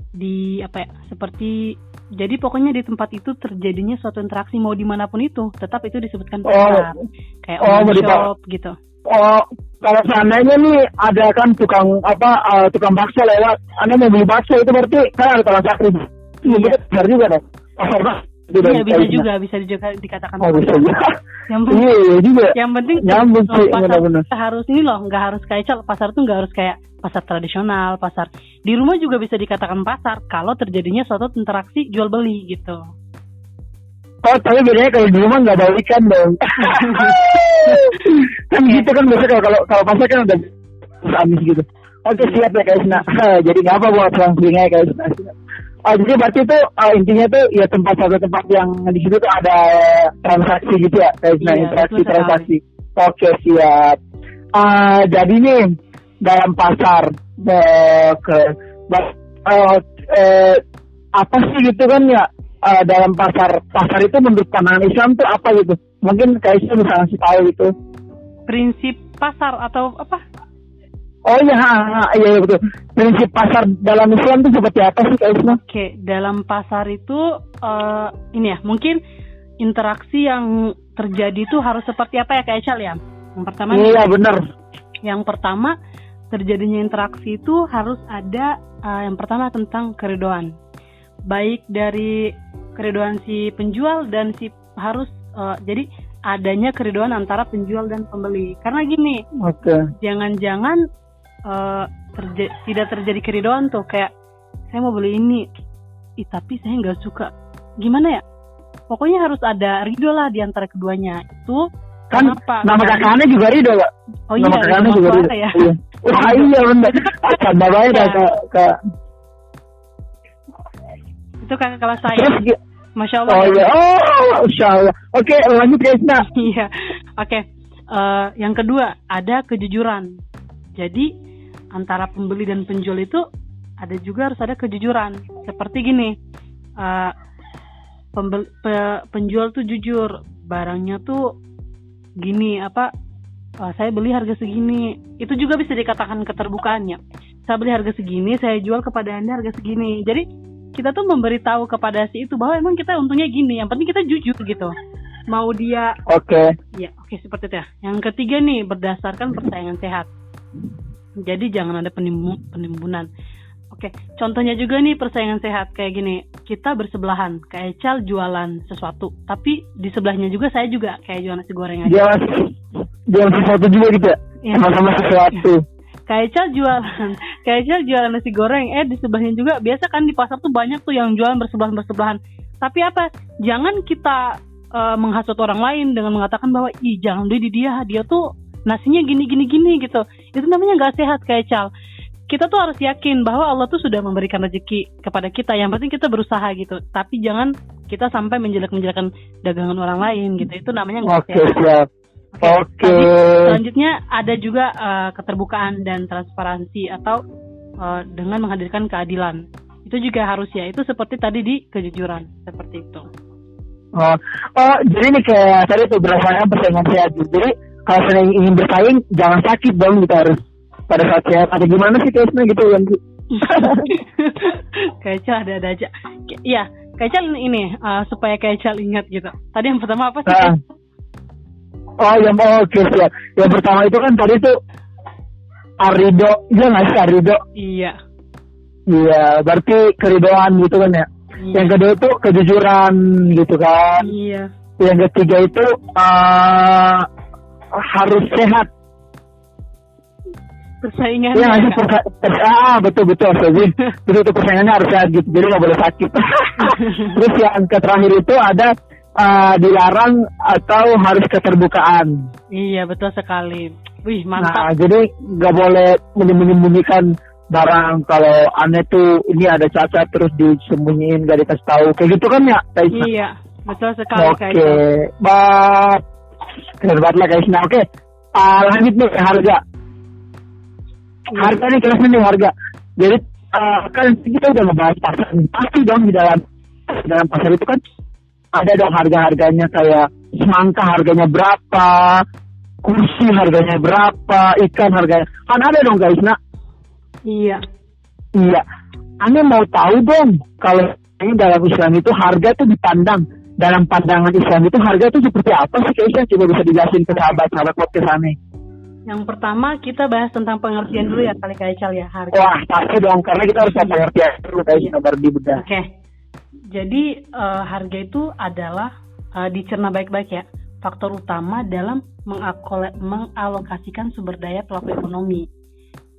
di apa ya? Seperti jadi pokoknya di tempat itu terjadinya suatu interaksi mau di mana pun itu, tetap itu disebutkan pasar. Kayak Oh, mau dipa- shop gitu. Oh, kalau seandainya nih ada kan tukang apa eh, tukang bakso lewat, Anda mau beli bakso itu berarti kan ada transaksi. Iya, Iya. benar juga dong. Pasar bakso. Iya bisa juga, bisa juga dikatakan Oh, bisa pasar. juga. Yang penting Iya, iya juga. yang penting Nyambung oh, sih, pasar tuh harus ini loh nggak harus kayak cal pasar tuh nggak harus kayak pasar tradisional pasar di rumah juga bisa dikatakan pasar kalau terjadinya suatu interaksi jual beli gitu Oh, tapi bedanya kalau di rumah nggak ikan dong. kan gitu kan biasa kalau kalau kalau pasar kan udah amis gitu. Oke siap ya guys. Nah, jadi nggak apa buat orang telinga ya guys. Oh, jadi berarti itu eh, intinya tuh ya tempat satu tempat yang di situ tuh ada transaksi gitu ya guys. Nah, Iya, interaksi transaksi. Oke siap. Ah, jadi nih dalam pasar eh, ke eh, eh, apa sih gitu kan ya eh, dalam pasar pasar itu menurut pandangan Islam tuh apa gitu? Mungkin kayaknya bisa ngasih tahu gitu. prinsip pasar atau apa Oh iya, iya, iya betul. Prinsip pasar dalam Islam tuh seperti apa sih Kak Isma? oke dalam pasar itu eh, ini ya mungkin interaksi yang terjadi itu harus seperti apa ya kayak Cal ya yang pertama Iya benar. yang pertama terjadinya interaksi itu harus ada eh, yang pertama tentang keridoan baik dari keridoan si penjual dan si harus eh, jadi adanya keridoan antara penjual dan pembeli karena gini Oke. jangan-jangan eh, terja- tidak terjadi keridoan tuh kayak saya mau beli ini Ih, tapi saya nggak suka gimana ya pokoknya harus ada ridho lah di antara keduanya itu Kan kenapa nama kakaknya juga Ridho, Kak. oh iya nama kakaknya juga Ridho. Ya Iya. Wah iya banget Iya. ya Kak. Kak. Itu kakak kelas saya masya Allah Oh ya. Oh, Masya Allah. Oke, lanjut Kak Isma. Iya, oke. Eh, yang kedua ada kejujuran. Jadi antara pembeli dan penjual itu ada juga harus ada kejujuran. Seperti gini, eh, pembel- pe- penjual tuh jujur, barangnya tuh gini apa? eh, saya beli harga segini. Itu juga bisa dikatakan keterbukaannya. Saya beli harga segini, saya jual kepada anda harga segini. Jadi kita tuh memberitahu kepada si itu bahwa emang kita untungnya gini. Yang penting kita jujur gitu. Mau dia Oke. Ya, oke seperti itu ya. Yang ketiga nih berdasarkan persaingan sehat. Jadi jangan ada penimbu- penimbunan. Oke, contohnya juga nih persaingan sehat kayak gini. Kita bersebelahan, kayak Cal jualan sesuatu, tapi di sebelahnya juga saya juga kayak jualan nasi goreng aja. Jual jual sesuatu juga gitu ya. Iya. Sama-sama sesuatu. Cal jualan, Cal jualan nasi goreng, eh di sebelahnya juga biasa kan di pasar tuh banyak tuh yang jualan bersebelahan bersebelahan. Tapi apa? Jangan kita eh, menghasut orang lain dengan mengatakan bahwa ih jangan beli di dia, dia tuh nasinya gini gini gini gitu. Itu namanya nggak sehat Cal. kita tuh harus yakin bahwa Allah tuh sudah memberikan rezeki kepada kita. Yang penting kita berusaha gitu. Tapi jangan kita sampai menjelek-menjelekan dagangan orang lain gitu. Itu namanya nggak Oke, siap. Oke. Oke. Lanjut- Selanjutnya ada juga eh, keterbukaan dan transparansi atau eh, dengan menghadirkan keadilan. Itu juga harus ya. Itu seperti tadi di kejujuran seperti itu. Oh, oh, jadi nih kayak tadi tuh berdasarkan persaingan sehat. gitu. Jadi kalau saya ingin bersaing, jangan sakit dong kita harus pada saat sehat. Atau gimana sih tesnya gitu yang Kecil ada-ada aja. Iya, Kecil ini eh, supaya Kecil ingat gitu. Tadi yang pertama apa sih? Nah. Oh, yang oh, oke siap. Yang pertama itu kan tadi tuh Arido, iya nggak sih Arido? Iya. Iya, berarti keridoan gitu kan ya. Iya. Yang kedua itu kejujuran gitu kan. Iya. Yang ketiga itu eh, harus sehat. Persaingan. Iya ya, persa- persa- ah betul betul. Betul itu persaingannya harus sehat gitu. Jadi nggak boleh sakit. Terus yang terakhir itu ada eh, dilarang atau harus keterbukaan. Iya, betul sekali. Wih, Nah, mantap. jadi nggak boleh menyembunyikan barang kalau aneh tuh ini ada cacat terus disembunyiin gak dikasih tahu kayak gitu kan ya Kaisna? Iya, betul sekali Oke, bah keren banget lah Kaisna. Oke, Ah, lanjut nih harga. Harga nih kelasnya nih harga. Jadi ah, kan kita udah ngebahas pasar. Pasti dong di dalam di dalam pasar itu kan ada dong harga-harganya kayak semangka harganya berapa, kursi harganya berapa, ikan harganya. Kan ada dong guys, nah. Iya. Iya. Anda mau tahu dong kalau ini dalam Islam itu harga tuh dipandang dalam pandangan Islam itu harga itu seperti apa sih Kaisha? Coba bisa dijelasin ke sahabat-sahabat podcast aneh. Yang pertama kita bahas tentang pengertian dulu ya kali Ical ya harga. Wah, pasti dong karena kita harus pengertian dulu Kaisha baru dibedah. Oke. Jadi eh, harga itu adalah eh, dicerna baik-baik ya. Faktor utama dalam mengalokasikan sumber daya pelaku ekonomi.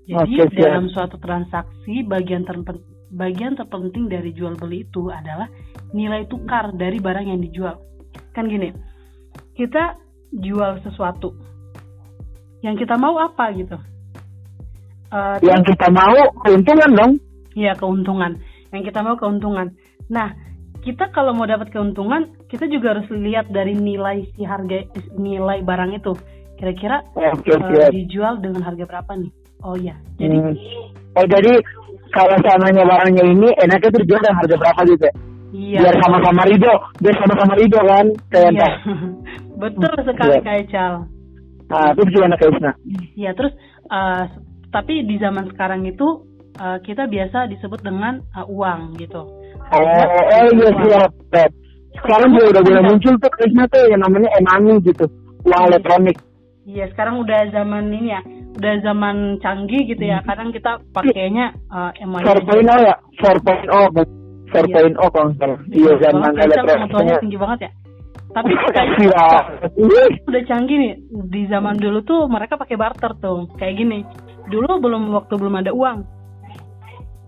Jadi siap. dalam suatu transaksi bagian terpen- bagian terpenting dari jual beli itu adalah nilai tukar dari barang yang dijual. Kan gini. Kita jual sesuatu. Yang kita mau apa gitu. Eh, Yang kita mau keuntungan dong. Iya keuntungan. Yang kita mau keuntungan. Nah, kita kalau mau dapat keuntungan, kita juga harus lihat dari nilai si harga nilai barang itu. Kira-kira Oke, eh, siap. dijual dengan harga berapa nih? Oh iya. Jadi Hmm. Oh jadi kalau seandainya barangnya ini enaknya tuh dijual dengan harga berapa gitu ya? iya. Biar sama-sama ridho, biar sama-sama ridho kan. Kayak Iya. Betul sekali Iya. Kak Ical. Nah, terus gimana Kaisna? Iya, terus eh, tapi di zaman sekarang itu eh, kita biasa disebut dengan eh, uang gitu. Oh, oh iya siap. siap. Sekarang juga udah mulai muncul tuh Krisna tuh yang namanya emani gitu. Uang elektronik. Iya, sekarang udah zaman ini ya, udah zaman canggih gitu ya. Kadang kita pakainya uh, emang 4.0 ya? 4.0. 4.0 kalau nggak salah. Iya, zaman elektroniknya tinggi banget ya. Tapi kayak Iya. Iya. udah canggih nih. Di zaman dulu tuh mereka pakai barter tuh, kayak gini. Dulu belum waktu belum ada uang.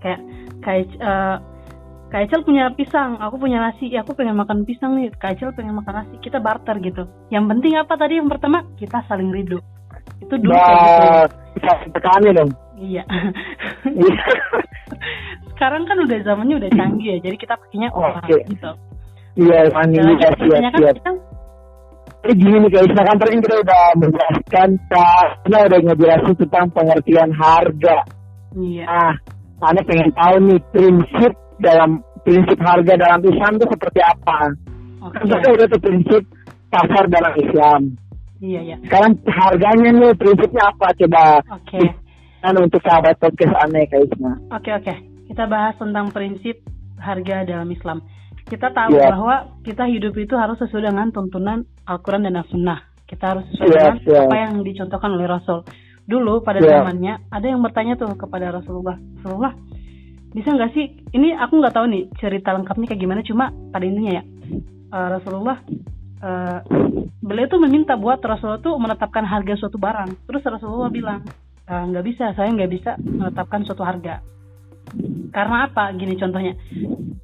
Kayak kayak uh, Kak Ecel punya pisang, aku punya nasi, ya aku pengen makan pisang nih, Kak Ecel pengen makan nasi, kita barter gitu. Yang penting apa tadi yang pertama? Kita saling ridho. Itu dulu kayak gitu. Nah, tekannya dong. Iya. Iya. Sekarang kan udah zamannya udah canggih ya, jadi kita pakainya uang Oke. gitu. Iya. Jalan Iya, siap. kita Jadi gini nih guys, nah kan tadi kita udah menjelaskan, kita udah ngejelasin tentang pengertian harga. iya. Nah, Anda pengen tahu nih prinsip dalam prinsip harga dalam Islam itu seperti apa? Oke. Kan udah tuh prinsip pasar dalam Islam. Iya, iya. Sekarang harganya nih prinsipnya apa? Coba Oke. kan untuk sahabat podcast aneh Kaisna. Oke, oke. Kita bahas tentang prinsip harga dalam Islam. Kita tahu Iya. bahwa kita hidup itu harus sesuai dengan tuntunan Al-Quran dan As-Sunnah. Kita harus sesuai Iya, dengan iya. apa yang dicontohkan oleh Rasul. Dulu pada Iya. zamannya ada yang bertanya tuh kepada Rasulullah, Rasulullah, bisa nggak sih? Ini aku nggak tahu nih cerita lengkapnya kayak gimana. Cuma pada intinya ya, eh, Rasulullah, eh, beliau tuh meminta buat Rasulullah tuh menetapkan harga suatu barang. Terus Rasulullah bilang, "Eh, nggak bisa, saya nggak bisa menetapkan suatu harga. Karena apa? Gini contohnya,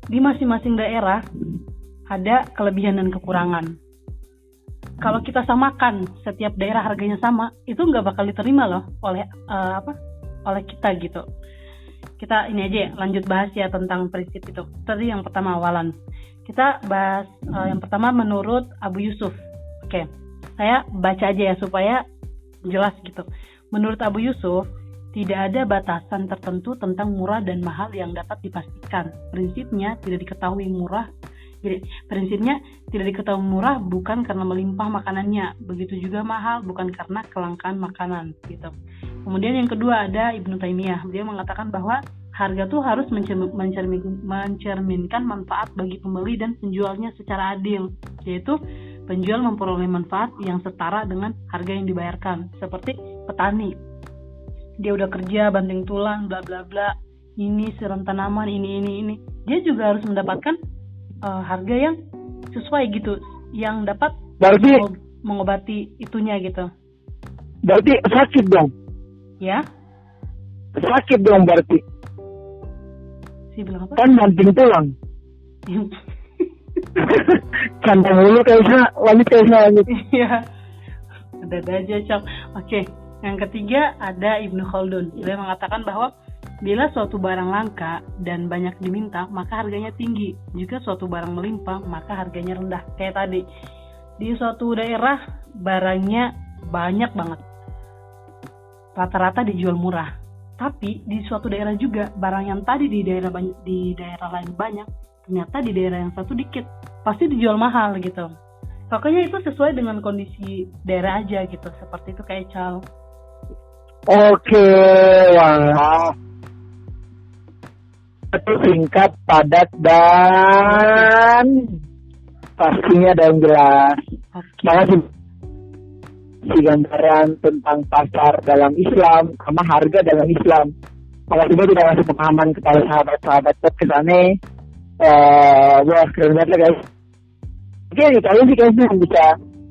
di masing-masing daerah ada kelebihan dan kekurangan. Kalau kita samakan setiap daerah harganya sama, itu nggak bakal diterima loh oleh eh, apa? Oleh kita gitu. Kita ini aja ya, lanjut bahas ya tentang prinsip itu. Tadi yang pertama awalan. Kita bahas uh, yang pertama menurut Abu Yusuf. Oke, saya baca aja ya supaya jelas gitu. Menurut Abu Yusuf, tidak ada batasan tertentu tentang murah dan mahal yang dapat dipastikan. Prinsipnya tidak diketahui murah jadi prinsipnya tidak diketahui murah bukan karena melimpah makanannya, begitu juga mahal bukan karena kelangkaan makanan gitu. Kemudian yang kedua ada Ibnu Taimiyah. Dia mengatakan bahwa harga tuh harus mencermin, mencerminkan manfaat bagi pembeli dan penjualnya secara adil, yaitu penjual memperoleh manfaat yang setara dengan harga yang dibayarkan, seperti petani. Dia udah kerja banting tulang, bla bla bla, ini seram tanaman, ini ini ini. Dia juga harus mendapatkan uh, harga yang sesuai gitu, yang dapat berarti mengobati itunya gitu. Berarti sakit dong. Ya. Sakit dong berarti. Si bilang apa? Kan banting tulang. Cantang dulu kayaknya lanjut kayaknya lanjut. Iya. Ada aja cok. Oke. Yang ketiga ada Ibnu Khaldun. Dia mengatakan bahwa bila suatu barang langka dan banyak diminta, maka harganya tinggi. Jika suatu barang melimpah, maka harganya rendah. Kayak tadi. Di suatu daerah barangnya banyak banget rata-rata dijual murah. Tapi di suatu daerah juga barang yang tadi di daerah di daerah lain banyak, ternyata di daerah yang satu dikit, pasti dijual mahal gitu. Pokoknya itu sesuai dengan kondisi daerah aja gitu, seperti itu kayak cal. Oke, wah. Itu singkat, padat, dan pastinya dan jelas. Okay. Makasih si gambaran tentang pasar dalam Islam sama harga dalam Islam. Kalau tiba tidak ngasih pemahaman kepada sahabat-sahabat ke sana, uh, wah keren banget lah guys. Oke, okay, kalian sih kayaknya bisa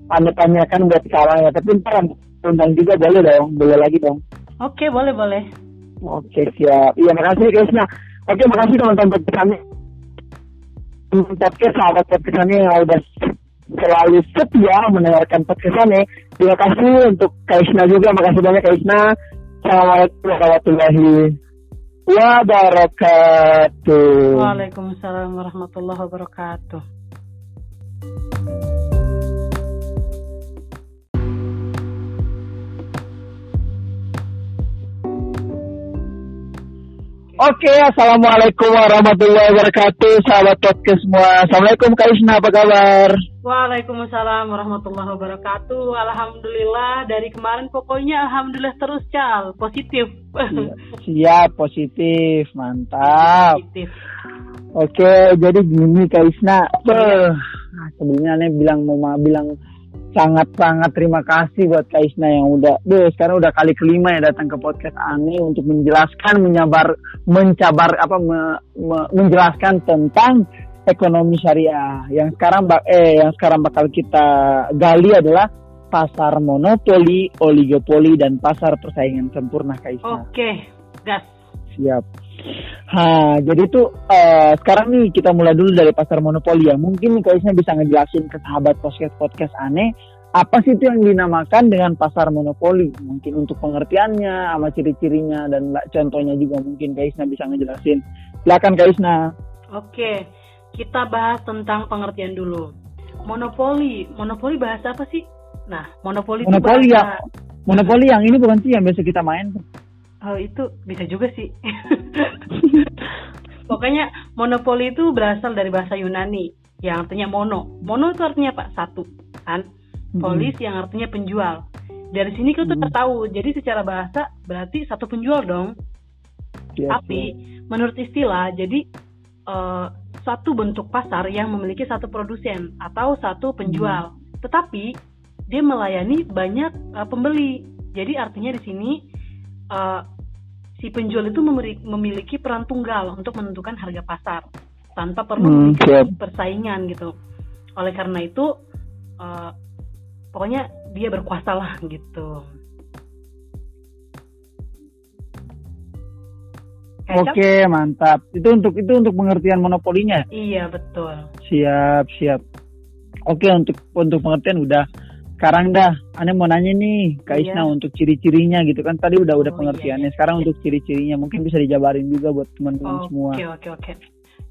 tanya-tanyakan buat sekarang ya, tapi ntar undang juga boleh dong, boleh lagi dong. Oke, okay, boleh boleh. Oke okay, siap. Iya makasih guys. Nah, oke makasih teman-teman podcast podcast sahabat podcast yang udah selalu setia mendengarkan podcast. Terima kasih untuk Kaisna juga. Makasih banyak Kaisna. Assalamualaikum warahmatullahi wabarakatuh. Waalaikumsalam warahmatullahi wabarakatuh. Oke, assalamualaikum warahmatullahi wabarakatuh, sahabat podcast semua. Assalamualaikum Kak Isna, apa kabar? Waalaikumsalam warahmatullahi wabarakatuh. Alhamdulillah dari kemarin pokoknya alhamdulillah terus cal positif. Siap, siap positif, mantap. Positif. Oke, jadi gini Kak Isna. Iya. Nah, sebelumnya nih bilang mau bilang sangat-sangat terima kasih buat Kak Isna yang udah, deh sekarang udah kali kelima ya datang ke podcast Ani untuk menjelaskan, menyabar, mencabar apa, me, me, menjelaskan tentang ekonomi syariah. Yang sekarang eh yang sekarang bakal kita gali adalah pasar monopoli, oligopoli dan pasar persaingan sempurna Kak Isna. Oke, gas. Siap. Ha, jadi itu uh, sekarang nih kita mulai dulu dari pasar monopoli ya. Mungkin Kaisnya bisa ngejelasin ke sahabat podcast podcast aneh apa sih itu yang dinamakan dengan pasar monopoli? Mungkin untuk pengertiannya, sama ciri-cirinya dan contohnya juga mungkin Kaisna bisa ngejelasin. Silakan Kaisna. Oke, kita bahas tentang pengertian dulu. Monopoli, monopoli bahasa apa sih? Nah, monopoli, monopoli itu bahasa... yang monopoli yang ini bukan sih yang biasa kita main Oh itu bisa juga sih. Pokoknya monopoli itu berasal dari bahasa Yunani yang artinya mono. Mono itu artinya apa? Satu, kan? Polis hmm. yang artinya penjual. Dari sini kita hmm. tahu. Jadi secara bahasa berarti satu penjual dong. Yes, Tapi yes. menurut istilah, jadi uh, satu bentuk pasar yang memiliki satu produsen atau satu penjual. Hmm. Tetapi dia melayani banyak uh, pembeli. Jadi artinya di sini uh, si penjual itu memiliki peran tunggal untuk menentukan harga pasar tanpa perlu hmm, persaingan gitu. Oleh karena itu, uh, pokoknya dia berkuasa lah gitu. Oke, mantap. Itu untuk itu untuk pengertian monopolinya. Iya, betul. Siap, siap. Oke, untuk untuk pengertian udah sekarang dah aneh mau nanya nih Kak Isna Iya. untuk ciri-cirinya gitu kan tadi udah udah Oh, pengertiannya iya, iya. sekarang Iya. untuk ciri-cirinya mungkin bisa dijabarin juga buat teman-teman semua Oke oke oke.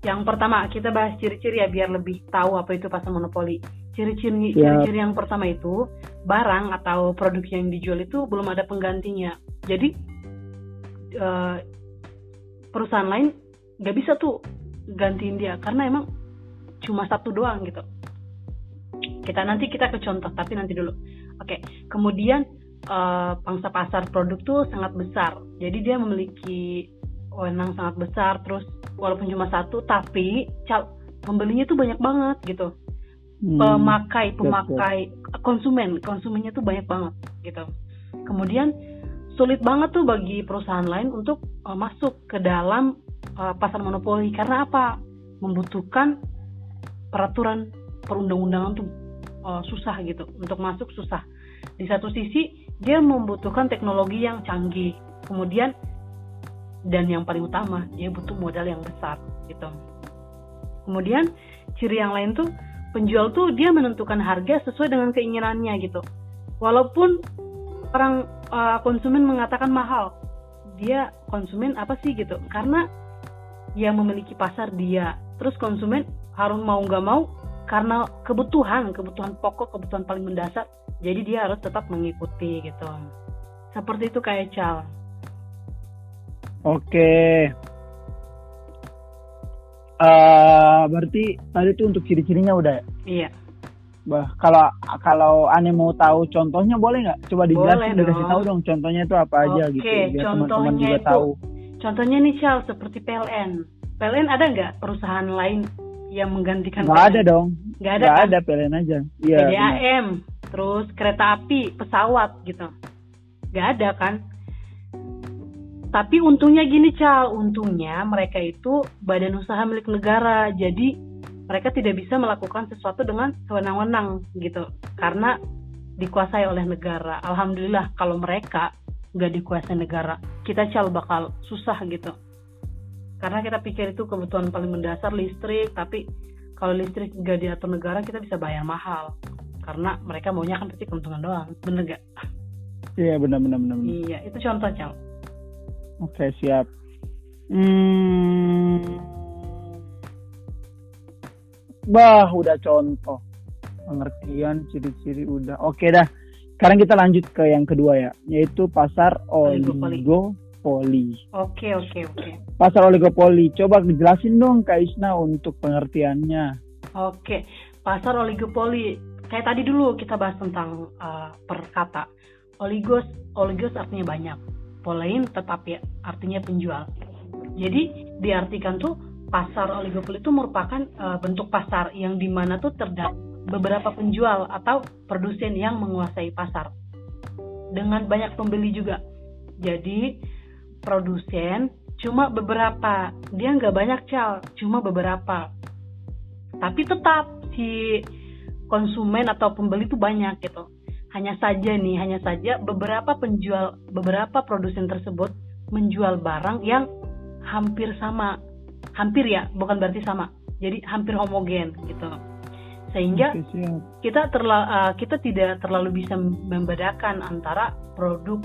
Yang pertama kita bahas ciri-ciri ya biar lebih tahu apa itu pasar monopoli. Ciri-ciri ciri-ciri yang pertama itu barang atau produk yang dijual itu belum ada penggantinya. Jadi eh, perusahaan lain nggak bisa tuh gantiin dia karena emang cuma satu doang gitu. Kita nanti kita ke contoh tapi nanti dulu. Oke, kemudian eh, pangsa pasar produk tuh sangat besar. Jadi dia memiliki wewenang sangat besar terus walaupun cuma satu tapi cal pembelinya tuh banyak banget gitu. Hmm, pemakai pemakai konsumen konsumennya tuh banyak banget gitu. Kemudian sulit banget tuh bagi perusahaan lain untuk uh, masuk ke dalam uh, pasar monopoli. Karena apa? Membutuhkan peraturan perundang-undangan tuh uh, susah gitu untuk masuk susah. Di satu sisi dia membutuhkan teknologi yang canggih. Kemudian dan yang paling utama dia butuh modal yang besar gitu. Kemudian ciri yang lain tuh penjual tuh dia menentukan harga sesuai dengan keinginannya gitu. Walaupun orang uh, konsumen mengatakan mahal dia konsumen apa sih gitu. Karena yang memiliki pasar dia. Terus konsumen harus mau nggak mau karena kebutuhan kebutuhan pokok kebutuhan paling mendasar jadi dia harus tetap mengikuti gitu seperti itu kayak cal Oke. Eh berarti tadi tuh untuk ciri-cirinya udah ya? iya Bah, kalau kalau aneh mau tahu contohnya boleh nggak? Coba dijelasin, Boleh udah kasih tahu dong contohnya itu apa aja Oke, gitu, biar teman-teman contohnya juga itu- tahu. contohnya nih cal seperti PLN PLN ada nggak perusahaan lain yang menggantikan Nggak ada dong, nggak ada nggak kan? ada PLN aja. Iya. benar. PDAM, terus kereta api, pesawat gitu. Gak ada kan? Tapi untungnya gini Cal, untungnya mereka itu badan usaha milik negara, jadi mereka tidak bisa melakukan sesuatu dengan sewenang-wenang gitu, karena dikuasai oleh negara. Alhamdulillah kalau mereka nggak dikuasai negara, kita Cal bakal susah gitu. Karena kita pikir itu kebutuhan paling mendasar listrik, tapi kalau listrik nggak diatur negara kita bisa bayar mahal karena mereka maunya kan pasti keuntungan doang bener gak? Iya benar benar benar. iya itu contoh cal Oke siap. Hmm. Bah udah contoh pengertian ciri-ciri udah. Oke dah. Sekarang kita lanjut ke yang kedua ya, yaitu pasar Oligopoli. Oligopoli. oke oke oke Pasar oligopoli. Coba dijelasin dong Kak Isna untuk pengertiannya. oke pasar oligopoli kayak tadi dulu kita bahas tentang uh, per kata oligos oligos artinya banyak polein tetap ya artinya penjual jadi diartikan tuh pasar oligopoli itu merupakan uh, bentuk pasar yang di mana tuh terdapat beberapa penjual atau produsen yang menguasai pasar dengan banyak pembeli juga jadi produsen cuma beberapa. Dia nggak banyak cal cuma beberapa. Tapi tetap si konsumen atau pembeli itu banyak gitu. Hanya saja nih hanya saja beberapa penjual beberapa produsen tersebut menjual barang yang hampir sama. Hampir ya bukan berarti sama. Jadi hampir homogen gitu. Sehingga kita terla- uh, kita tidak terlalu bisa membedakan antara produk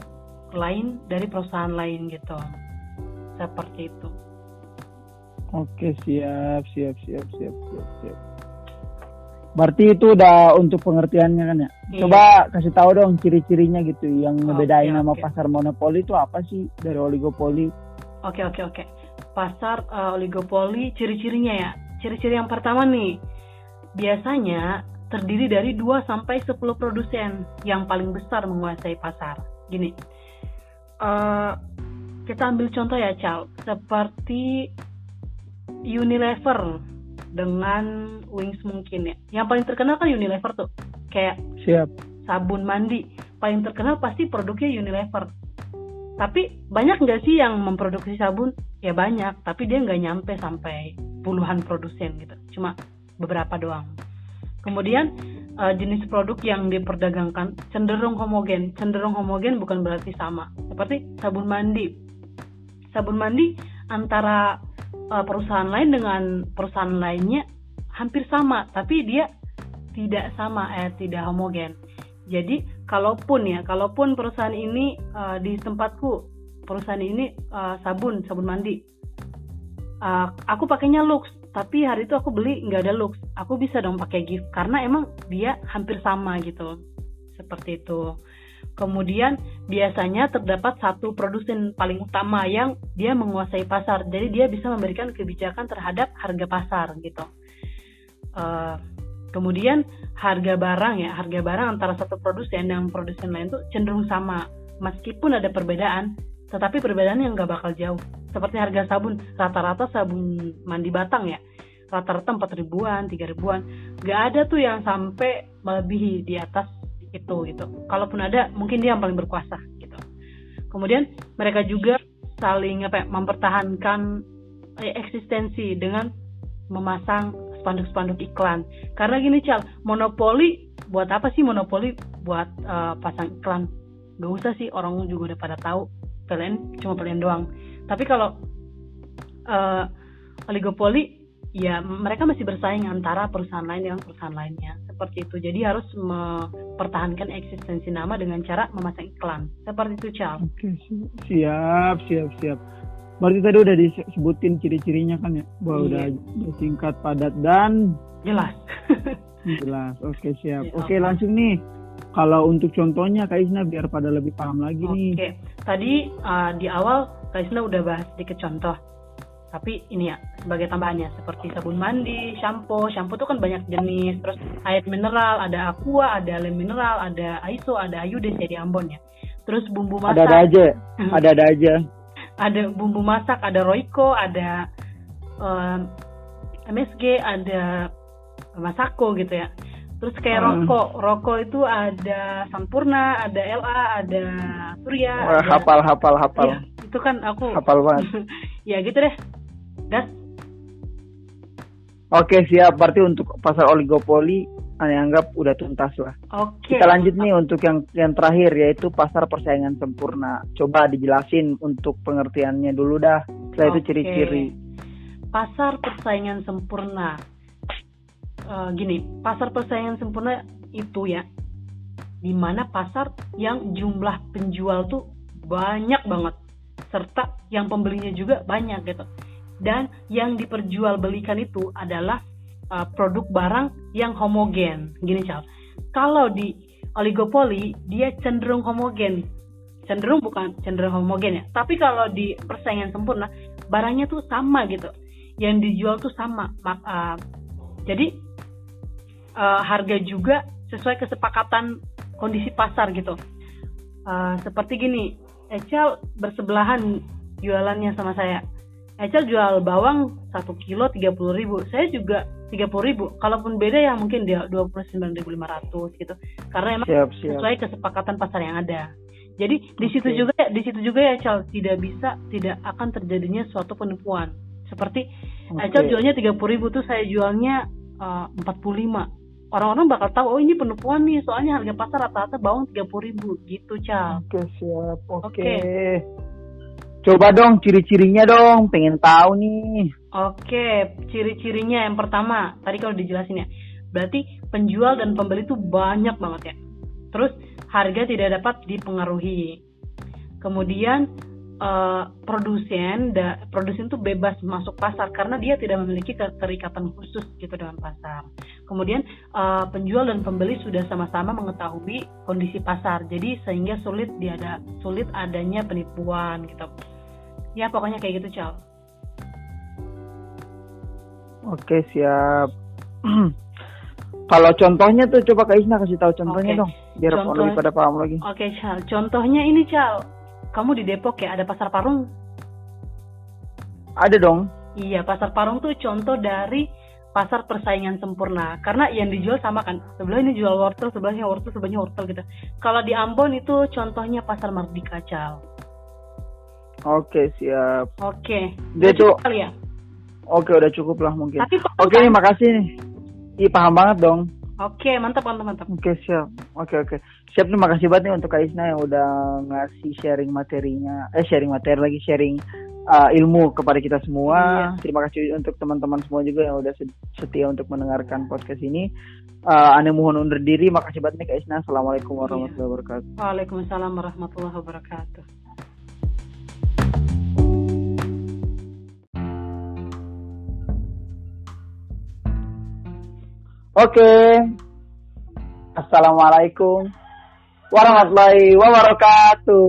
lain dari perusahaan lain gitu seperti itu Oke, siap, siap, siap, siap, siap, siap. Berarti itu udah untuk pengertiannya kan ya. Iya. Coba kasih tahu dong ciri-cirinya gitu yang ngebedain Oke, sama oke. pasar monopoli itu apa sih dari oligopoli? Oke oke oke. Pasar uh, oligopoli ciri-cirinya ya. Ciri-ciri yang pertama nih. Biasanya terdiri dari 2 sampai 10 produsen yang paling besar menguasai pasar. Gini. Eh, kita ambil contoh ya, Cal. Seperti Unilever dengan Wings mungkin ya. Yang paling terkenal kan Unilever tuh. Kayak Siap. sabun mandi paling terkenal pasti produknya Unilever tapi banyak nggak sih yang memproduksi sabun ya banyak tapi dia nggak nyampe sampai puluhan produsen gitu cuma beberapa doang kemudian eh, jenis produk yang diperdagangkan cenderung homogen. Cenderung homogen bukan berarti sama. Seperti sabun mandi. Sabun mandi antara eh, perusahaan lain dengan perusahaan lainnya hampir sama tapi dia tidak sama eh tidak homogen. Jadi kalaupun ya, kalaupun perusahaan ini uh, di tempatku perusahaan ini uh, sabun sabun mandi, uh, aku pakainya Lux, tapi hari itu aku beli nggak ada Lux, aku bisa dong pakai gift karena emang dia hampir sama gitu, seperti itu. Kemudian biasanya terdapat satu produsen paling utama yang dia menguasai pasar, jadi dia bisa memberikan kebijakan terhadap harga pasar gitu. Uh, kemudian harga barang ya, harga barang antara satu produsen dan produsen lain tuh cenderung sama, meskipun ada perbedaan, tetapi perbedaannya nggak bakal jauh. Seperti harga sabun, rata-rata sabun mandi batang ya, rata-rata empat ribuan, tiga ribuan, nggak ada tuh yang sampai melebihi di atas itu gitu. Kalaupun ada mungkin dia yang paling berkuasa gitu. Kemudian mereka juga saling apa ya, mempertahankan eh, eksistensi dengan memasang spanduk-spanduk iklan. Karena gini cal monopoli buat apa sih monopoli? Buat uh, pasang iklan. Gak usah sih orang juga udah pada tahu. Kalian cuma kalian doang tapi kalau uh, oligopoli ya mereka masih bersaing antara perusahaan lain dengan perusahaan lainnya seperti itu. Jadi harus mempertahankan eksistensi nama dengan cara memasang iklan. Seperti itu, Cal. Oke, siap, siap, siap. Berarti tadi udah disebutin ciri-cirinya kan ya? Bahwa iya. udah, singkat, padat dan jelas. jelas. Oke, siap. Ya, Oke, langsung nih. Kalau untuk contohnya Kak Isna biar pada lebih paham lagi Oke. nih. Oke. Tadi uh, di awal Kak Isna udah bahas sedikit contoh tapi ini ya sebagai tambahannya seperti sabun mandi, shampoo, shampoo itu kan banyak jenis, terus air mineral, ada aqua, ada lem mineral, ada iso, ada ayudes ya di Ambon ya. Terus bumbu masak. Ada ada aja, ada ada aja. ada bumbu masak, ada Royco, ada um, MSG, ada Masako gitu ya. Terus kayak hmm. rokok, rokok itu ada Sampurna, ada LA, ada Surya. Wah, ada, hafal, hafal, hafal. Ya, itu kan aku. Hafal banget. ya gitu deh gas Oke siap, berarti untuk pasar oligopoli saya anggap udah tuntas lah. Oke. Kita lanjut nih untuk yang yang terakhir yaitu pasar persaingan sempurna. Coba dijelasin untuk pengertiannya dulu dah. Setelah Oke. itu ciri-ciri. Pasar persaingan sempurna. Uh, gini, pasar persaingan sempurna itu ya, di mana pasar yang jumlah penjual tuh banyak banget, serta yang pembelinya juga banyak gitu. Dan yang diperjualbelikan itu adalah uh, produk barang yang homogen. Gini cal kalau di oligopoli dia cenderung homogen. Cenderung bukan cenderung homogen ya. Tapi kalau di persaingan sempurna barangnya tuh sama gitu. Yang dijual tuh sama. Uh, jadi uh, harga juga sesuai kesepakatan kondisi pasar gitu. Uh, seperti gini Echal bersebelahan jualannya sama saya. Ecel jual bawang satu kilo tiga puluh ribu. Saya juga tiga puluh ribu. Kalaupun beda ya mungkin dia dua puluh sembilan ribu lima ratus gitu. Karena emang siap, siap. sesuai kesepakatan pasar yang ada. Jadi di situ okay. juga di situ juga ya Ecel tidak bisa tidak akan terjadinya suatu penipuan. Seperti okay. Ecel jualnya tiga puluh ribu tuh saya jualnya eh, puluh lima orang-orang bakal tahu oh ini penipuan nih soalnya harga pasar rata-rata bawang tiga puluh ribu gitu Cal oke okay, siap oke okay. okay. Coba dong ciri-cirinya dong, pengen tahu nih. Oke, ciri-cirinya yang pertama, tadi kalau dijelasin ya. Berarti penjual dan pembeli itu banyak banget ya. Terus harga tidak dapat dipengaruhi. Kemudian uh, produsen da, produsen itu bebas masuk pasar karena dia tidak memiliki keterikatan khusus gitu dengan pasar. Kemudian uh, penjual dan pembeli sudah sama-sama mengetahui kondisi pasar. Jadi sehingga sulit diada sulit adanya penipuan gitu ya pokoknya kayak gitu Cal oke siap kalau contohnya tuh coba Kak Isna kasih tahu contohnya okay. dong biar Contoh, lebih pada paham lagi oke okay, Cal contohnya ini Cal kamu di Depok ya ada pasar Parung ada dong iya pasar Parung tuh contoh dari pasar persaingan sempurna karena yang dijual sama kan sebelah ini jual wortel sebelahnya wortel sebelahnya wortel gitu kalau di Ambon itu contohnya pasar Mardika Cal Oke, siap. Oke. Dia tuh kali ya? Oke, udah cukup lah mungkin. Tapi Oke, kan? makasih nih. Iya, paham banget dong. Oke, mantap, mantap, mantap. Oke, siap. Oke, oke. Siap nih, makasih banget nih untuk Kak Isna yang udah ngasih sharing materinya. Eh, sharing materi lagi, sharing uh, ilmu kepada kita semua. Iya. Terima kasih untuk teman-teman semua juga yang udah setia untuk mendengarkan podcast ini. Uh, Ane mohon undur diri. Makasih banget nih Kak Isna. Assalamualaikum warahmatullahi wabarakatuh. Waalaikumsalam warahmatullahi wabarakatuh. Oke. Assalamualaikum warahmatullahi wabarakatuh.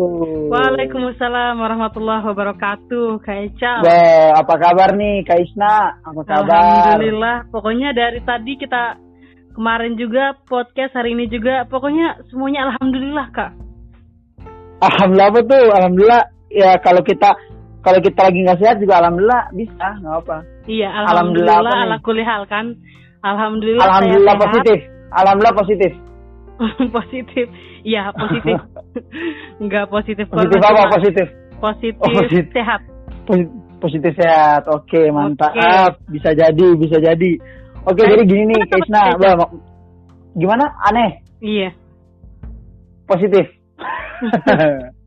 Waalaikumsalam warahmatullahi wabarakatuh. Kak Eca. Be, apa kabar nih Kak Isna? Apa kabar? Alhamdulillah. Pokoknya dari tadi kita kemarin juga podcast hari ini juga pokoknya semuanya alhamdulillah Kak. Alhamdulillah apa tuh? Alhamdulillah ya kalau kita kalau kita lagi nggak sehat juga alhamdulillah bisa nggak apa. Iya, alhamdulillah, alhamdulillah ala kulli hal kan. Alhamdulillah. Alhamdulillah positif. Alhamdulillah positif. positif. Iya, positif. Enggak positif Positif apa positif? Positif, Oh, positif. sehat. Posi- Positif sehat. Oke, mantap. Oke. Bisa jadi, bisa jadi. Oke, Baik. jadi gini nih, Kaisna. positif? Gimana? Aneh. Iya. Positif.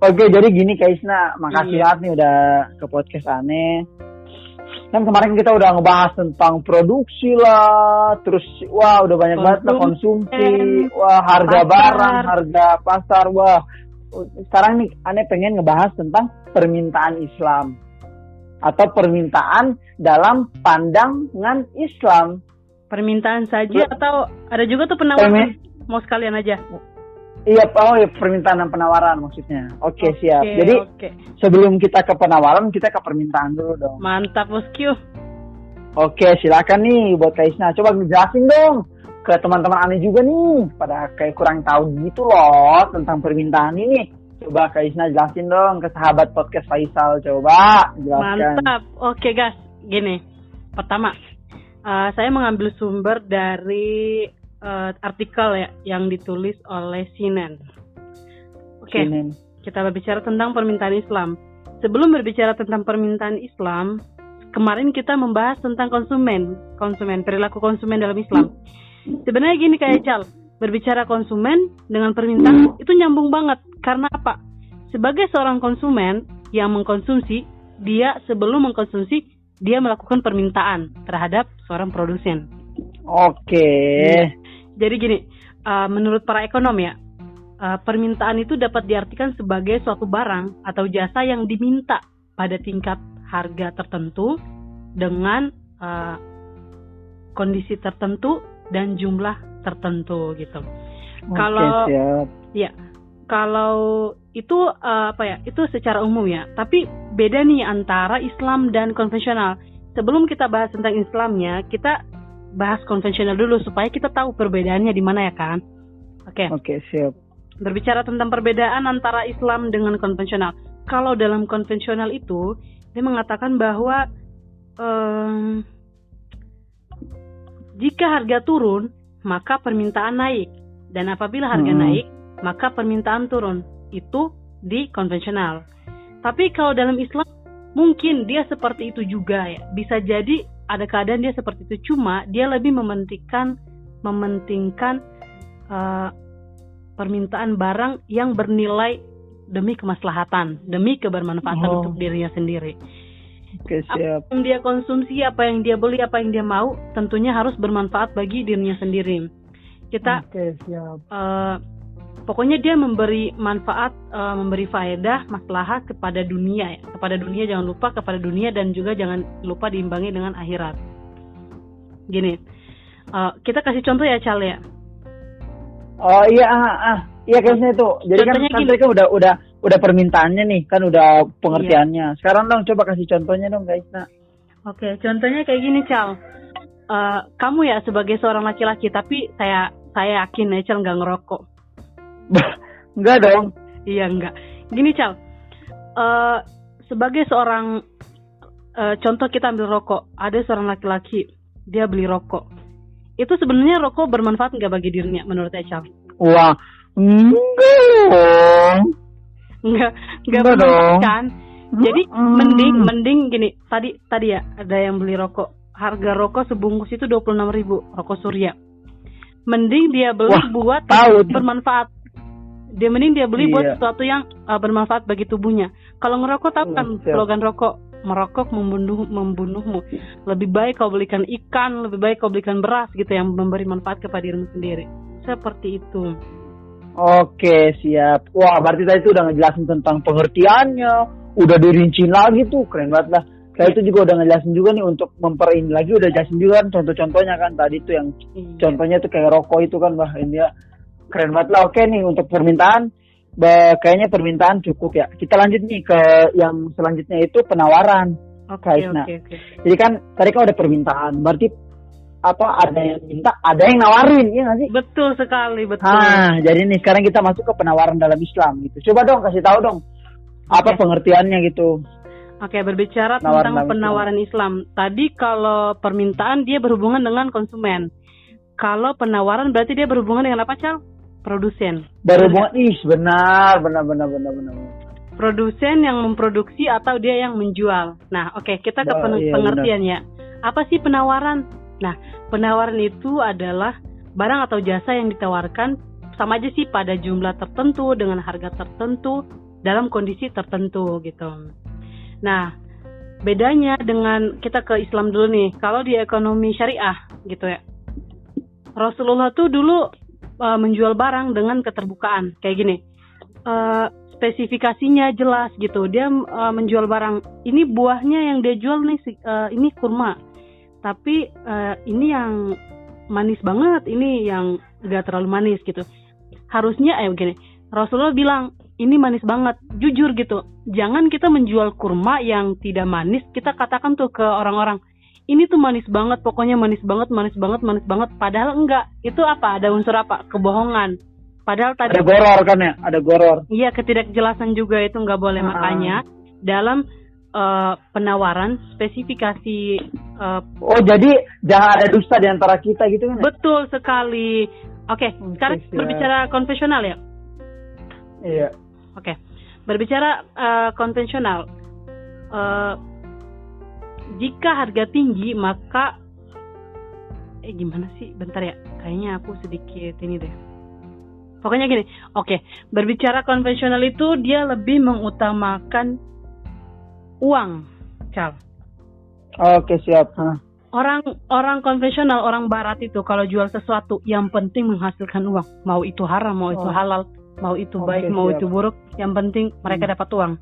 Oke, jadi gini Kaisna. Makasih Iya. banget nih udah ke podcast aneh. Kan kemarin kita udah ngebahas tentang produksi lah, terus wah udah banyak banget lah Konsumsi. konsumsi, wah harga Pasar. barang, harga pasar, wah. Sekarang nih aneh pengen ngebahas tentang permintaan Islam atau permintaan dalam pandangan Islam. Permintaan saja Lu- atau ada juga tuh penawaran? Permi- Mau sekalian aja. Iya, oh ya permintaan dan penawaran maksudnya. Oke, siap. Oke, Jadi oke. sebelum kita ke penawaran, kita ke permintaan dulu dong. Mantap, Bosku. Oke, silakan nih buat Kak Isna. Coba ngejelasin dong ke teman-teman aneh juga nih. Pada kayak kurang tahu gitu loh tentang permintaan ini. Coba Kak Isna jelasin dong ke sahabat podcast Faisal. Coba jelaskan. Mantap. Oke, guys. Gini. Pertama, eh, saya mengambil sumber dari eh, artikel ya yang ditulis oleh Sinan. Oke, Sini. kita berbicara tentang permintaan Islam. Sebelum berbicara tentang permintaan Islam, kemarin kita membahas tentang konsumen, konsumen perilaku konsumen dalam Islam. Sebenarnya gini kayak Cal, berbicara konsumen dengan permintaan itu nyambung banget. Karena apa? Sebagai seorang konsumen yang mengkonsumsi, dia sebelum mengkonsumsi dia melakukan permintaan terhadap seorang produsen. Oke. Jadi gini, uh, menurut para ekonom ya, uh, permintaan itu dapat diartikan sebagai suatu barang atau jasa yang diminta pada tingkat harga tertentu dengan uh, kondisi tertentu dan jumlah tertentu gitu. Oke, Kalau- siap. Ya, kalau itu uh, apa ya? Itu secara umum ya. Tapi beda nih antara Islam dan konvensional. Sebelum kita bahas tentang Islamnya, kita bahas konvensional dulu supaya kita tahu perbedaannya di mana ya kan? Oke. Oke, siap. Berbicara tentang perbedaan antara Islam dengan konvensional. Kalau dalam konvensional itu dia mengatakan bahwa em, jika harga turun maka permintaan naik dan apabila harga Hmm. naik maka permintaan turun. Itu di konvensional. Tapi kalau dalam Islam mungkin dia seperti itu juga ya. Bisa jadi ada keadaan dia seperti itu cuma dia lebih mementingkan mementingkan eh, permintaan barang yang bernilai demi kemaslahatan, demi kebermanfaatan Oh. untuk dirinya sendiri. Oke, siap. Apa yang dia konsumsi, apa yang dia beli, apa yang dia mau, tentunya harus bermanfaat bagi dirinya sendiri. Kita Oke, siap. eh, pokoknya dia memberi manfaat, eh, memberi faedah, maslahat kepada dunia ya. Kepada dunia jangan lupa kepada dunia dan juga jangan lupa diimbangi dengan akhirat. Gini, eh, kita kasih contoh ya Cal ya. Oh iya, ah, ah. iya kayaknya itu. Jadi kan, Contohnya kan kan udah udah udah permintaannya nih, kan udah pengertiannya. Iya. Sekarang dong coba kasih contohnya dong guys. Nah, Oke, contohnya kayak gini, Cal. Eh, kamu ya sebagai seorang laki-laki, tapi saya saya yakin ya, Cal nggak ngerokok. enggak dong. Iya enggak. Gini, Cal. Eh, sebagai seorang eh, contoh kita ambil rokok, ada seorang laki-laki dia beli rokok. Itu sebenarnya rokok bermanfaat nggak bagi dirinya menurut Cal? Wah, enggak dong. Enggak, enggak Enggak bermanfaat dong. kan? Jadi Mm-mm. mending mending gini, tadi tadi ya ada yang beli rokok. Harga rokok sebungkus itu 26.000 rokok Surya. Mending dia beli Wah, buat tahu bermanfaat. Dia mending dia beli buat Iya. sesuatu yang uh, bermanfaat bagi tubuhnya. Kalau ngerokok tahu kan Hmm, siap. slogan rokok merokok membunuh membunuhmu. Lebih baik kau belikan ikan, lebih baik kau belikan beras gitu yang memberi manfaat kepada dirimu sendiri. Seperti itu. Oke, siap. Wah, berarti tadi itu udah ngejelasin tentang pengertiannya, udah dirincin lagi tuh, keren banget lah. Kayak itu juga udah ngejelasin juga nih untuk memperin lagi udah jelasin juga kan contoh-contohnya kan tadi tuh yang Iya. contohnya tuh kayak rokok itu kan wah ini ya keren banget lah. Oke nih untuk permintaan kayaknya permintaan cukup ya. Kita lanjut nih ke yang selanjutnya itu penawaran. Oke, nah. oke. Jadi kan tadi kan udah permintaan, berarti apa ada yang minta, ada yang nawarin, ya nggak sih? Betul sekali, betul. Ah, jadi nih sekarang kita masuk ke penawaran dalam Islam gitu. Coba dong kasih tahu dong apa Oke. pengertiannya gitu. Oke, berbicara Penawaran tentang penawaran Islam. Tadi kalau permintaan dia berhubungan dengan konsumen. Kalau penawaran berarti dia berhubungan dengan apa, Cal? Produsen. Berhubungan, ih benar, benar, benar, benar, benar. Produsen yang memproduksi atau dia yang menjual. Nah, oke, kita ke Bah, pen- iya, pengertiannya. Apa sih penawaran? Nah, penawaran itu adalah barang atau jasa yang ditawarkan sama aja sih pada jumlah tertentu dengan harga tertentu dalam kondisi tertentu gitu. Nah, bedanya dengan kita ke Islam dulu nih. Kalau di ekonomi syariah gitu ya. Rasulullah tuh dulu uh, menjual barang dengan keterbukaan kayak gini. Uh, spesifikasinya jelas gitu. Dia uh, menjual barang ini buahnya yang dia jual nih uh, ini kurma. Tapi uh, ini yang manis banget, ini yang gak terlalu manis gitu. Harusnya eh begini. Rasulullah bilang ini manis banget, jujur gitu. Jangan kita menjual kurma yang tidak manis, kita katakan tuh ke orang-orang, ini tuh manis banget, pokoknya manis banget, manis banget, manis banget. Padahal enggak. Itu apa? Ada unsur apa? Kebohongan. Padahal tadi Ada goror kan ya, ada goror. Iya, ketidakjelasan juga itu nggak boleh. Ah. Makanya dalam eh, penawaran spesifikasi eh, Oh jadi jangan ada dusta di antara kita gitu kan? ya? betul sekali. Oke, Oke, sekarang siap. berbicara konvensional ya. Iya. Oke, berbicara eh, konvensional. eh, jika harga tinggi maka eh gimana sih? Bentar ya, kayaknya aku sedikit ini deh. Pokoknya gini, oke, berbicara konvensional itu dia lebih mengutamakan uang, Cal. Oke siap. Orang orang konvensional, orang barat itu kalau jual sesuatu yang penting menghasilkan uang, mau itu haram, mau itu Oh. halal, mau itu Oke, baik, mau siap. itu buruk, yang penting mereka Hmm. dapat uang.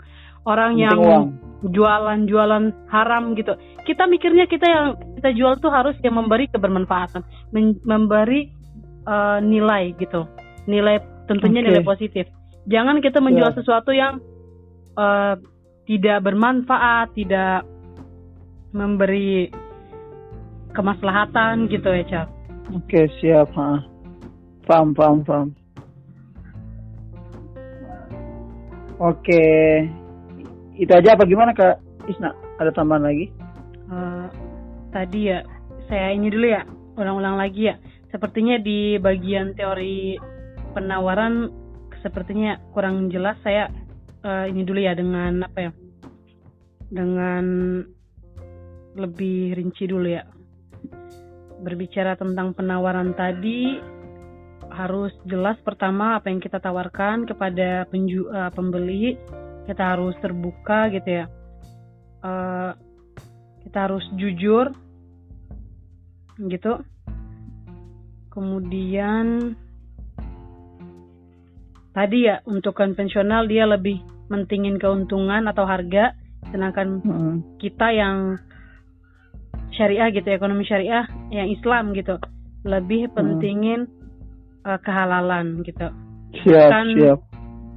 Orang Penting yang uang. Jualan-jualan haram gitu. Kita mikirnya kita yang kita jual tuh harus yang memberi kebermanfaatan, memberi eh, nilai gitu. Nilai tentunya Oke. nilai positif. Jangan kita menjual Ya. sesuatu yang eh, tidak bermanfaat, tidak memberi kemaslahatan gitu ya, Cal. Oke siap. Hah. Paham, paham, paham. Oke. Itu aja apa gimana Kak Isna? Ada tambahan lagi? Eh, tadi ya saya ini dulu ya ulang-ulang lagi ya sepertinya di bagian teori penawaran sepertinya kurang jelas saya eh, ini dulu ya dengan apa ya dengan lebih rinci dulu ya berbicara tentang penawaran tadi harus jelas pertama apa yang kita tawarkan kepada penju eh, pembeli kita harus terbuka gitu ya Eh, kita harus jujur gitu kemudian tadi ya untuk konvensional dia lebih mentingin keuntungan atau harga sedangkan Hmm. kita yang syariah gitu ekonomi syariah yang Islam gitu lebih pentingin eh, kehalalan gitu Siap, Kan- siap.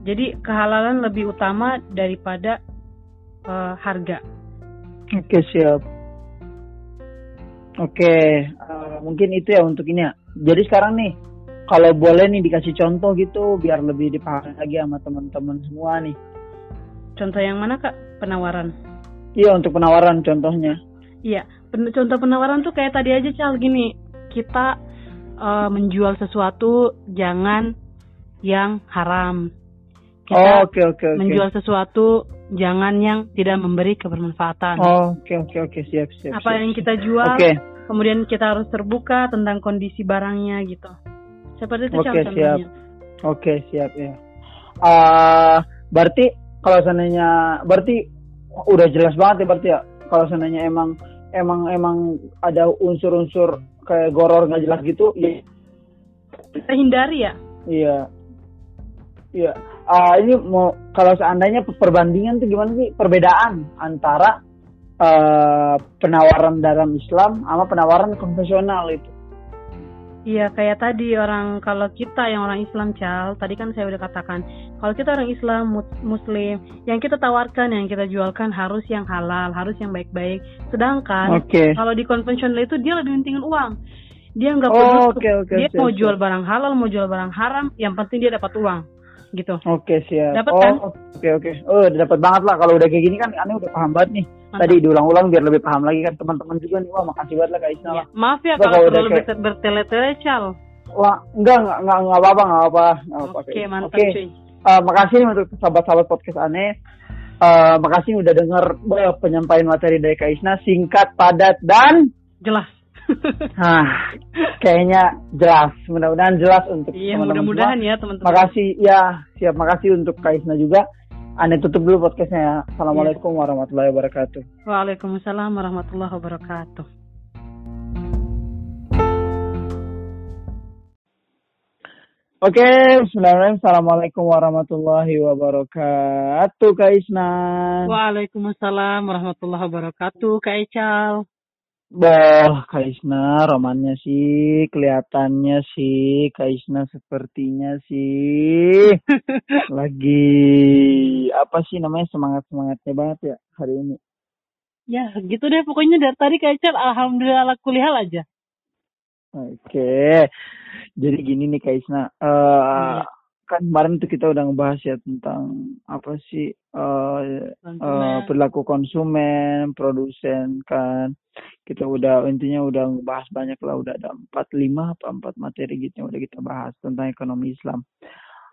Jadi kehalalan lebih utama daripada eh, harga Oke siap. Oke, eh, mungkin itu ya untuk ini ya. Jadi sekarang nih, kalau boleh nih dikasih contoh gitu, biar lebih dipahami lagi sama teman-teman semua nih. contoh yang mana kak penawaran Iya untuk penawaran contohnya. Iya, pen- contoh penawaran tuh kayak tadi aja Cal gini, kita eh, menjual sesuatu jangan yang haram. Oh, Kita Oke oke oke. menjual sesuatu jangan yang tidak memberi kebermanfaatan. Oh, Oke oke oke siap siap. Apa siap, yang kita jual, Oke kemudian kita harus terbuka tentang kondisi barangnya gitu. Seperti itu Oke, contohnya. siap. oke siap ya. Ah berarti kalau seandainya berarti udah jelas banget ya berarti ya kalau seandainya emang emang emang ada unsur-unsur kayak goror nggak jelas gitu ya kita hindari ya iya iya uh, ini mau kalau seandainya perbandingan tuh gimana sih? Perbedaan antara uh, penawaran dalam Islam sama penawaran konvensional itu. Iya kayak tadi orang kalau kita yang orang Islam cal tadi kan saya udah katakan kalau kita orang Islam Muslim yang kita tawarkan yang kita jualkan harus yang halal harus yang baik-baik. Sedangkan okay. kalau di konvensional itu dia lebih pentingin uang. Dia nggak oh, okay, okay, dia siap, mau jual barang halal mau jual barang haram yang penting dia dapat uang gitu oke okay, siap dapat kan? oh, kan oke okay, oke okay. oh dapat banget lah kalau udah kayak gini kan aneh udah paham banget nih Tadi diulang-ulang biar lebih paham lagi kan teman-teman juga nih. Wah makasih banget lah Kak Isna. Ya. Maaf ya kalau terlalu kayak... bertele-tele cal. Wah enggak enggak enggak, enggak apa-apa enggak apa. Oke okay, mantap okay. cuy. Uh, makasih nih untuk sahabat-sahabat podcast aneh. Uh, makasih udah denger uh, penyampaian materi dari Kak Isna singkat, padat dan jelas. Nah, kayaknya jelas. Mudah-mudahan jelas untuk iya, teman-teman mudah-mudahan ya teman-teman. Makasih ya, siap makasih untuk Kak Isna juga. Anda tutup dulu podcastnya ya. Assalamualaikum ya. warahmatullahi wabarakatuh. Waalaikumsalam warahmatullahi wabarakatuh. Oke, Bismillahirrahmanirrahim. Assalamualaikum warahmatullahi wabarakatuh, Kak Isna. Waalaikumsalam warahmatullahi wabarakatuh, Kak Ical. Bah, Kaisna romannya sih, kelihatannya sih, Kaisna sepertinya sih lagi apa sih namanya semangat semangatnya banget ya hari ini. Ya gitu deh pokoknya dari tadi Kaical alhamdulillah kuliah aja. Oke, jadi gini nih Kaisna, uh, ya kan kemarin itu kita udah ngebahas ya tentang apa sih uh, uh, perilaku konsumen, produsen kan. Kita udah intinya udah ngebahas banyak lah, udah ada empat lima apa empat materi gitu yang udah kita bahas tentang ekonomi Islam.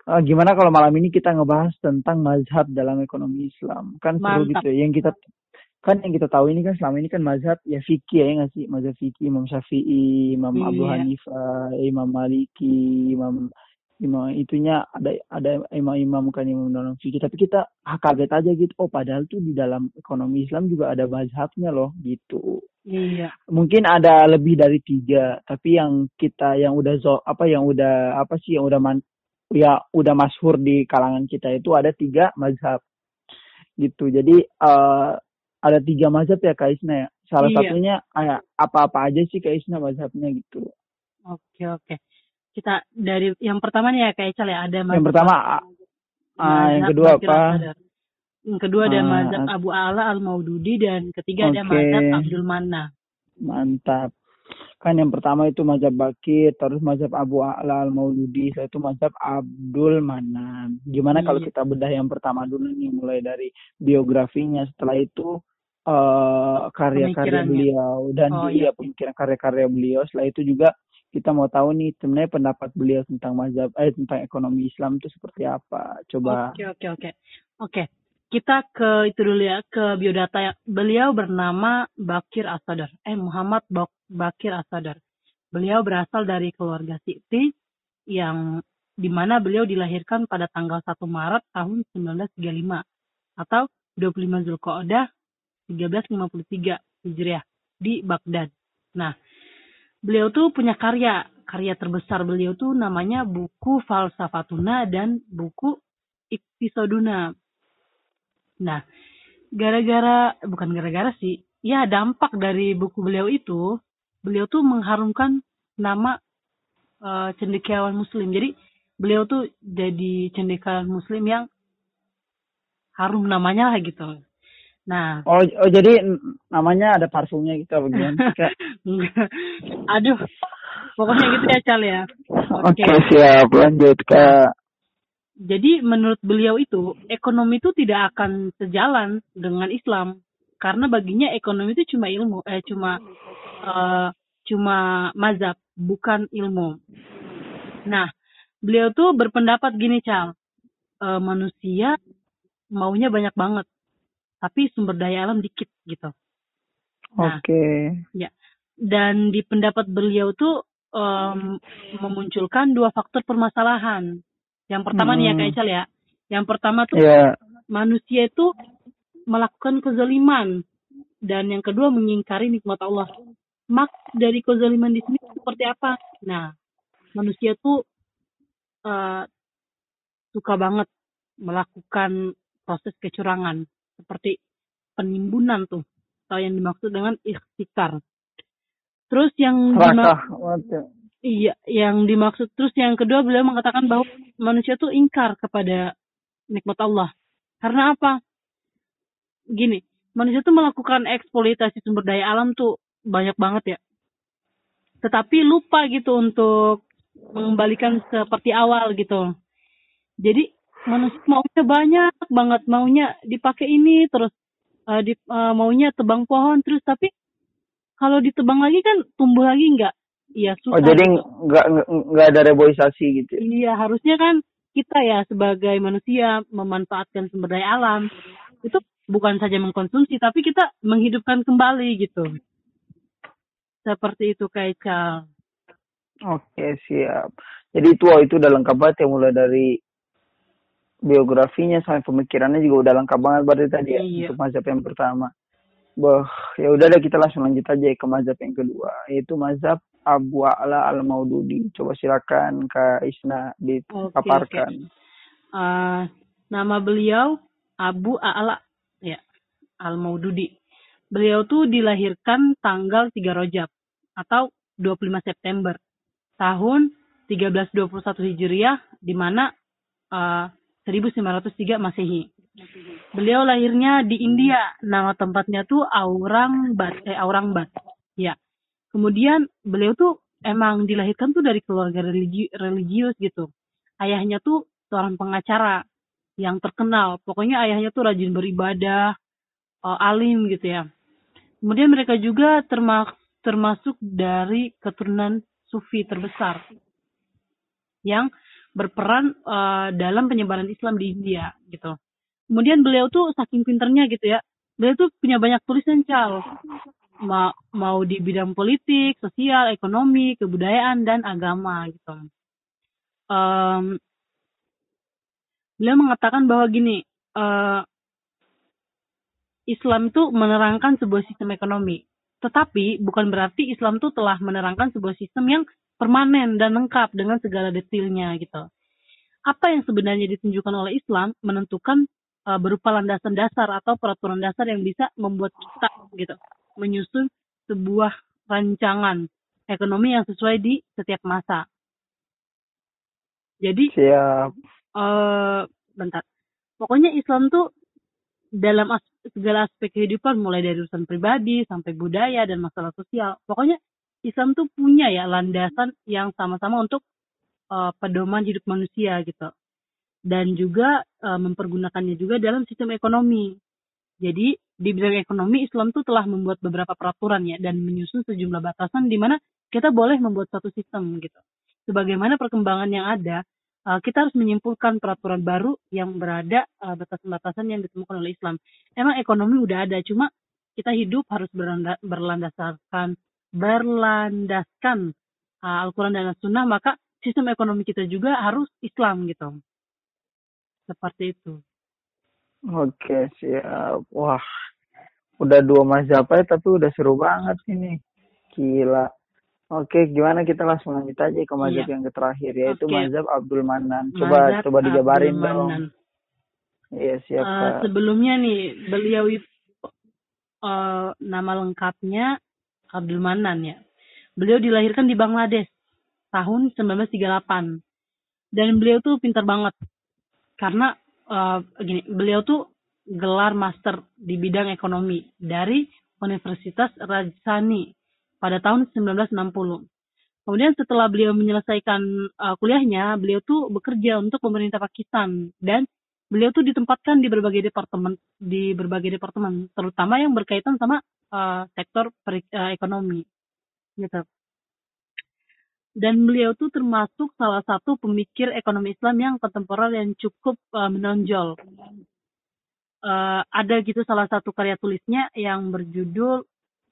Uh, gimana kalau malam ini kita ngebahas tentang mazhab dalam ekonomi Islam? Kan seru gitu ya. Yang kita kan yang kita tahu ini kan selama ini kan mazhab ya fikih ya nggak sih mazhab fikih Imam Syafi'i, Imam iya. Abu Hanifah, Imam Maliki, Imam imam itunya ada ada imam-imam kan imam dalam fikih tapi kita ah, kaget aja gitu. Oh padahal tuh di dalam ekonomi Islam juga ada mazhabnya loh gitu. Iya. Mungkin ada lebih dari tiga. Tapi yang kita yang udah zo apa yang udah apa sih yang udah man ya udah masyhur di kalangan kita itu ada tiga mazhab. Gitu. Jadi uh, ada tiga mazhab ya Kak Isna ya. Salah iya. satunya kayak apa-apa aja sih Kak Isna mazhabnya gitu. Oke oke kita dari yang pertama nih ya kayak Cal ya ada yang pertama uh, yang kedua apa yang kedua ada uh, mazhab Abu Ala Al Maududi dan ketiga okay. ada mazhab Abdul Mana mantap kan yang pertama itu mazhab Bakir terus mazhab Abu Ala Al Maududi setelah itu mazhab Abdul Mana gimana iya. kalau kita bedah yang pertama dulu nih mulai dari biografinya setelah itu uh, karya-karya beliau dan oh, dia iya. pemikiran karya-karya beliau setelah itu juga kita mau tahu nih sebenarnya pendapat beliau tentang mazhab eh tentang ekonomi Islam itu seperti apa. Coba. Oke oke oke. Oke. Kita ke itu dulu ya ke biodata. Beliau bernama Bakir Asadar. Eh Muhammad Bakir Asadar. Beliau berasal dari keluarga Siti yang di mana beliau dilahirkan pada tanggal 1 Maret tahun 1935 atau 25 Zulqa'dah 1353 Hijriah di Baghdad. Nah, beliau tuh punya karya karya terbesar beliau tuh namanya buku Falsafatuna dan buku Iktisoduna. Nah, gara-gara bukan gara-gara sih, ya dampak dari buku beliau itu, beliau tuh mengharumkan nama uh, cendekiawan muslim. Jadi beliau tuh jadi cendekiawan muslim yang harum namanya lah gitu. Nah. Oh, oh jadi namanya ada parfumnya gitu apa Aduh. Pokoknya gitu ya Cal ya. Oke, okay. okay, siap. Lanjut ke jadi menurut beliau itu ekonomi itu tidak akan sejalan dengan Islam karena baginya ekonomi itu cuma ilmu eh cuma uh, cuma mazhab bukan ilmu. Nah, beliau tuh berpendapat gini Cal, uh, manusia maunya banyak banget tapi sumber daya alam dikit gitu. Nah, Oke. Okay. Ya. Dan di pendapat beliau tuh um, memunculkan dua faktor permasalahan. Yang pertama hmm. nih ya Kak Ical ya. Yang pertama tuh yeah. manusia itu melakukan kezaliman dan yang kedua mengingkari nikmat Allah. Mak dari kezaliman di sini seperti apa? Nah, manusia tuh uh, suka banget melakukan proses kecurangan seperti penimbunan tuh atau yang dimaksud dengan ikhtikar. Terus yang dimaksud iya yang dimaksud terus yang kedua beliau mengatakan bahwa manusia tuh ingkar kepada nikmat Allah. Karena apa? Gini, manusia tuh melakukan eksploitasi sumber daya alam tuh banyak banget ya. Tetapi lupa gitu untuk mengembalikan seperti awal gitu. Jadi manusia maunya banyak banget, maunya dipakai ini terus uh, di, uh, maunya tebang pohon terus tapi kalau ditebang lagi kan tumbuh lagi nggak? Iya susah. Oh jadi nggak nggak ada reboisasi gitu? Ya? Iya harusnya kan kita ya sebagai manusia memanfaatkan sumber daya alam itu bukan saja mengkonsumsi tapi kita menghidupkan kembali gitu seperti itu Kaical oke siap jadi itu oh, itu udah lengkap banget ya mulai dari biografinya sampai pemikirannya juga udah lengkap banget berarti tadi ya iya. untuk mazhab yang pertama Bah, ya udah deh kita langsung lanjut aja ke mazhab yang kedua yaitu mazhab Abu Ala Al Maududi. Coba silakan Kak Isna dipaparkan. Okay, okay. Uh, eh, nama beliau Abu Ala Al Maududi. Beliau tuh dilahirkan tanggal 3 Rojab atau 25 September tahun 1321 Hijriah di mana uh, 1903 Masehi. Beliau lahirnya di India. Nama tempatnya tuh Aurangbat, eh Aurangbat. Ya. Kemudian beliau tuh emang dilahirkan tuh dari keluarga religi religius gitu. Ayahnya tuh seorang pengacara yang terkenal. Pokoknya ayahnya tuh rajin beribadah, uh, alim gitu ya. Kemudian mereka juga termasuk termasuk dari keturunan sufi terbesar yang berperan uh, dalam penyebaran Islam di India gitu. Kemudian beliau tuh saking pinternya gitu ya, beliau tuh punya banyak tulisan cal, Ma mau di bidang politik, sosial, ekonomi, kebudayaan dan agama gitu. Um, beliau mengatakan bahwa gini, uh, Islam itu menerangkan sebuah sistem ekonomi. Tetapi bukan berarti Islam itu telah menerangkan sebuah sistem yang permanen dan lengkap dengan segala detailnya gitu. Apa yang sebenarnya ditunjukkan oleh Islam menentukan uh, berupa landasan dasar atau peraturan dasar yang bisa membuat kita gitu menyusun sebuah rancangan ekonomi yang sesuai di setiap masa. Jadi, Siap. Uh, bentar. Pokoknya Islam tuh dalam as segala aspek kehidupan mulai dari urusan pribadi sampai budaya dan masalah sosial. Pokoknya Islam tuh punya ya landasan yang sama-sama untuk uh, pedoman hidup manusia gitu. Dan juga uh, mempergunakannya juga dalam sistem ekonomi. Jadi di bidang ekonomi Islam tuh telah membuat beberapa peraturan ya dan menyusun sejumlah batasan di mana kita boleh membuat satu sistem gitu. Sebagaimana perkembangan yang ada, uh, kita harus menyimpulkan peraturan baru yang berada uh, batasan-batasan yang ditemukan oleh Islam. Emang ekonomi udah ada, cuma kita hidup harus berlandaskan berlandaskan uh, Al-Quran dan As-Sunnah, maka sistem ekonomi kita juga harus Islam gitu. Seperti itu. Oke, siap. Wah, udah dua mazhab ya, tapi udah seru banget ini. Gila. Oke, gimana kita langsung lanjut aja ke mazhab iya. yang terakhir yaitu okay. mazhab Abdul Manan. Coba mazhab coba dijabarin Abdul dong. Iya, siap. Uh, sebelumnya nih, beliau itu uh, nama lengkapnya Abdul Manan ya. Beliau dilahirkan di Bangladesh tahun 1938. Dan beliau tuh pintar banget. Karena uh, gini, beliau tuh gelar master di bidang ekonomi dari Universitas Rajsani pada tahun 1960. Kemudian setelah beliau menyelesaikan uh, kuliahnya, beliau tuh bekerja untuk pemerintah Pakistan dan beliau tuh ditempatkan di berbagai departemen di berbagai departemen, terutama yang berkaitan sama uh, sektor per, uh, ekonomi, gitu. Dan beliau tuh termasuk salah satu pemikir ekonomi Islam yang kontemporer yang cukup uh, menonjol. Uh, ada gitu salah satu karya tulisnya yang berjudul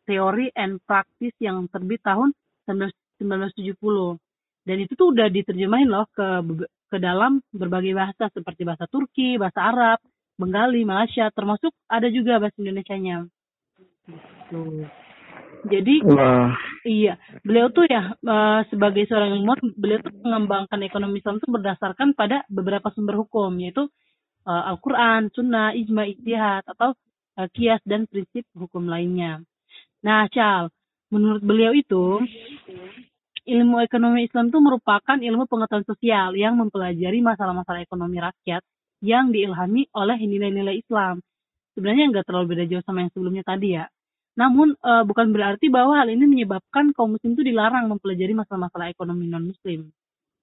teori and practice yang terbit tahun 1970 dan itu tuh udah diterjemahin loh ke ke dalam berbagai bahasa seperti bahasa Turki, bahasa Arab, Bengali, Malaysia, termasuk ada juga bahasa Indonesia-nya. Gitu. Jadi Wah. iya, beliau tuh ya uh, sebagai seorang ilmuwan, beliau tuh mengembangkan ekonomi Islam itu berdasarkan pada beberapa sumber hukum yaitu uh, Al-Qur'an, Sunnah, Ijma, Ijtihad atau uh, kias dan prinsip hukum lainnya. Nah, Cal, menurut beliau itu ilmu ekonomi Islam itu merupakan ilmu pengetahuan sosial yang mempelajari masalah-masalah ekonomi rakyat yang diilhami oleh nilai-nilai Islam. Sebenarnya nggak terlalu beda jauh sama yang sebelumnya tadi ya. Namun uh, bukan berarti bahwa hal ini menyebabkan kaum muslim itu dilarang mempelajari masalah-masalah ekonomi non-muslim.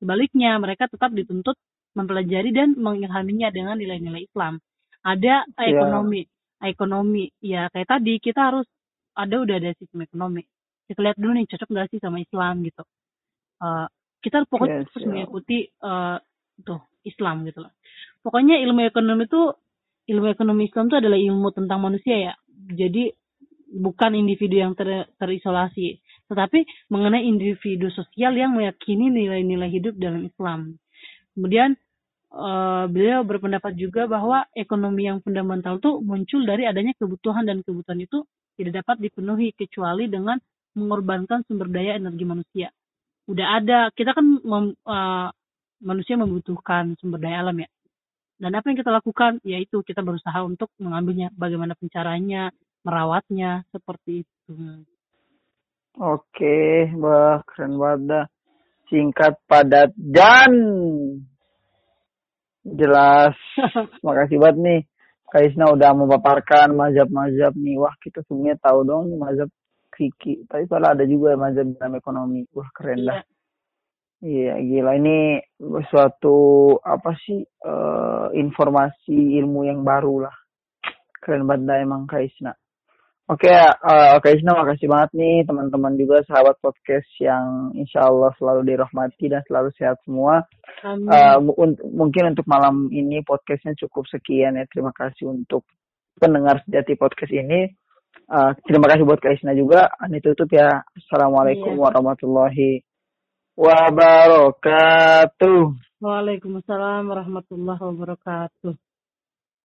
Sebaliknya, mereka tetap dituntut mempelajari dan mengilhaminya dengan nilai-nilai Islam. Ada yeah. ekonomi, ekonomi ya kayak tadi kita harus ada udah ada sistem ekonomi. Kita lihat dulu nih cocok nggak sih sama Islam gitu. Uh, kita pokoknya yes, harus yeah. mengikuti uh, tuh Islam gitu loh. Pokoknya ilmu ekonomi itu ilmu ekonomi Islam itu adalah ilmu tentang manusia ya. Jadi bukan individu yang ter, terisolasi, tetapi mengenai individu sosial yang meyakini nilai-nilai hidup dalam Islam. Kemudian uh, beliau berpendapat juga bahwa ekonomi yang fundamental itu muncul dari adanya kebutuhan dan kebutuhan itu tidak dapat dipenuhi kecuali dengan mengorbankan sumber daya energi manusia. Udah ada, kita kan mem, uh, manusia membutuhkan sumber daya alam ya. Dan apa yang kita lakukan? Yaitu kita berusaha untuk mengambilnya, bagaimana pencaranya, merawatnya seperti itu. Oke, wah keren banget Singkat, padat, dan jelas. Makasih banget nih. Kaisna udah memaparkan mazhab-mazhab nih. Wah, kita semuanya tahu dong nih mazhab Kiki. Tapi kalau ada juga mazhab dalam ekonomi. Wah, keren iya. dah. Iya, gila ini suatu apa sih uh, informasi ilmu yang baru lah. Keren banget dah emang Kaisna. Oke, okay, uh, Kak Isna makasih banget nih teman-teman juga sahabat podcast yang insya Allah selalu dirahmati dan selalu sehat semua. Uh, mungkin untuk malam ini podcastnya cukup sekian ya. Terima kasih untuk pendengar sejati podcast ini. Uh, terima kasih buat Kak Isna juga. Ini tutup ya. Assalamualaikum iya. warahmatullahi wabarakatuh. Waalaikumsalam warahmatullahi wabarakatuh.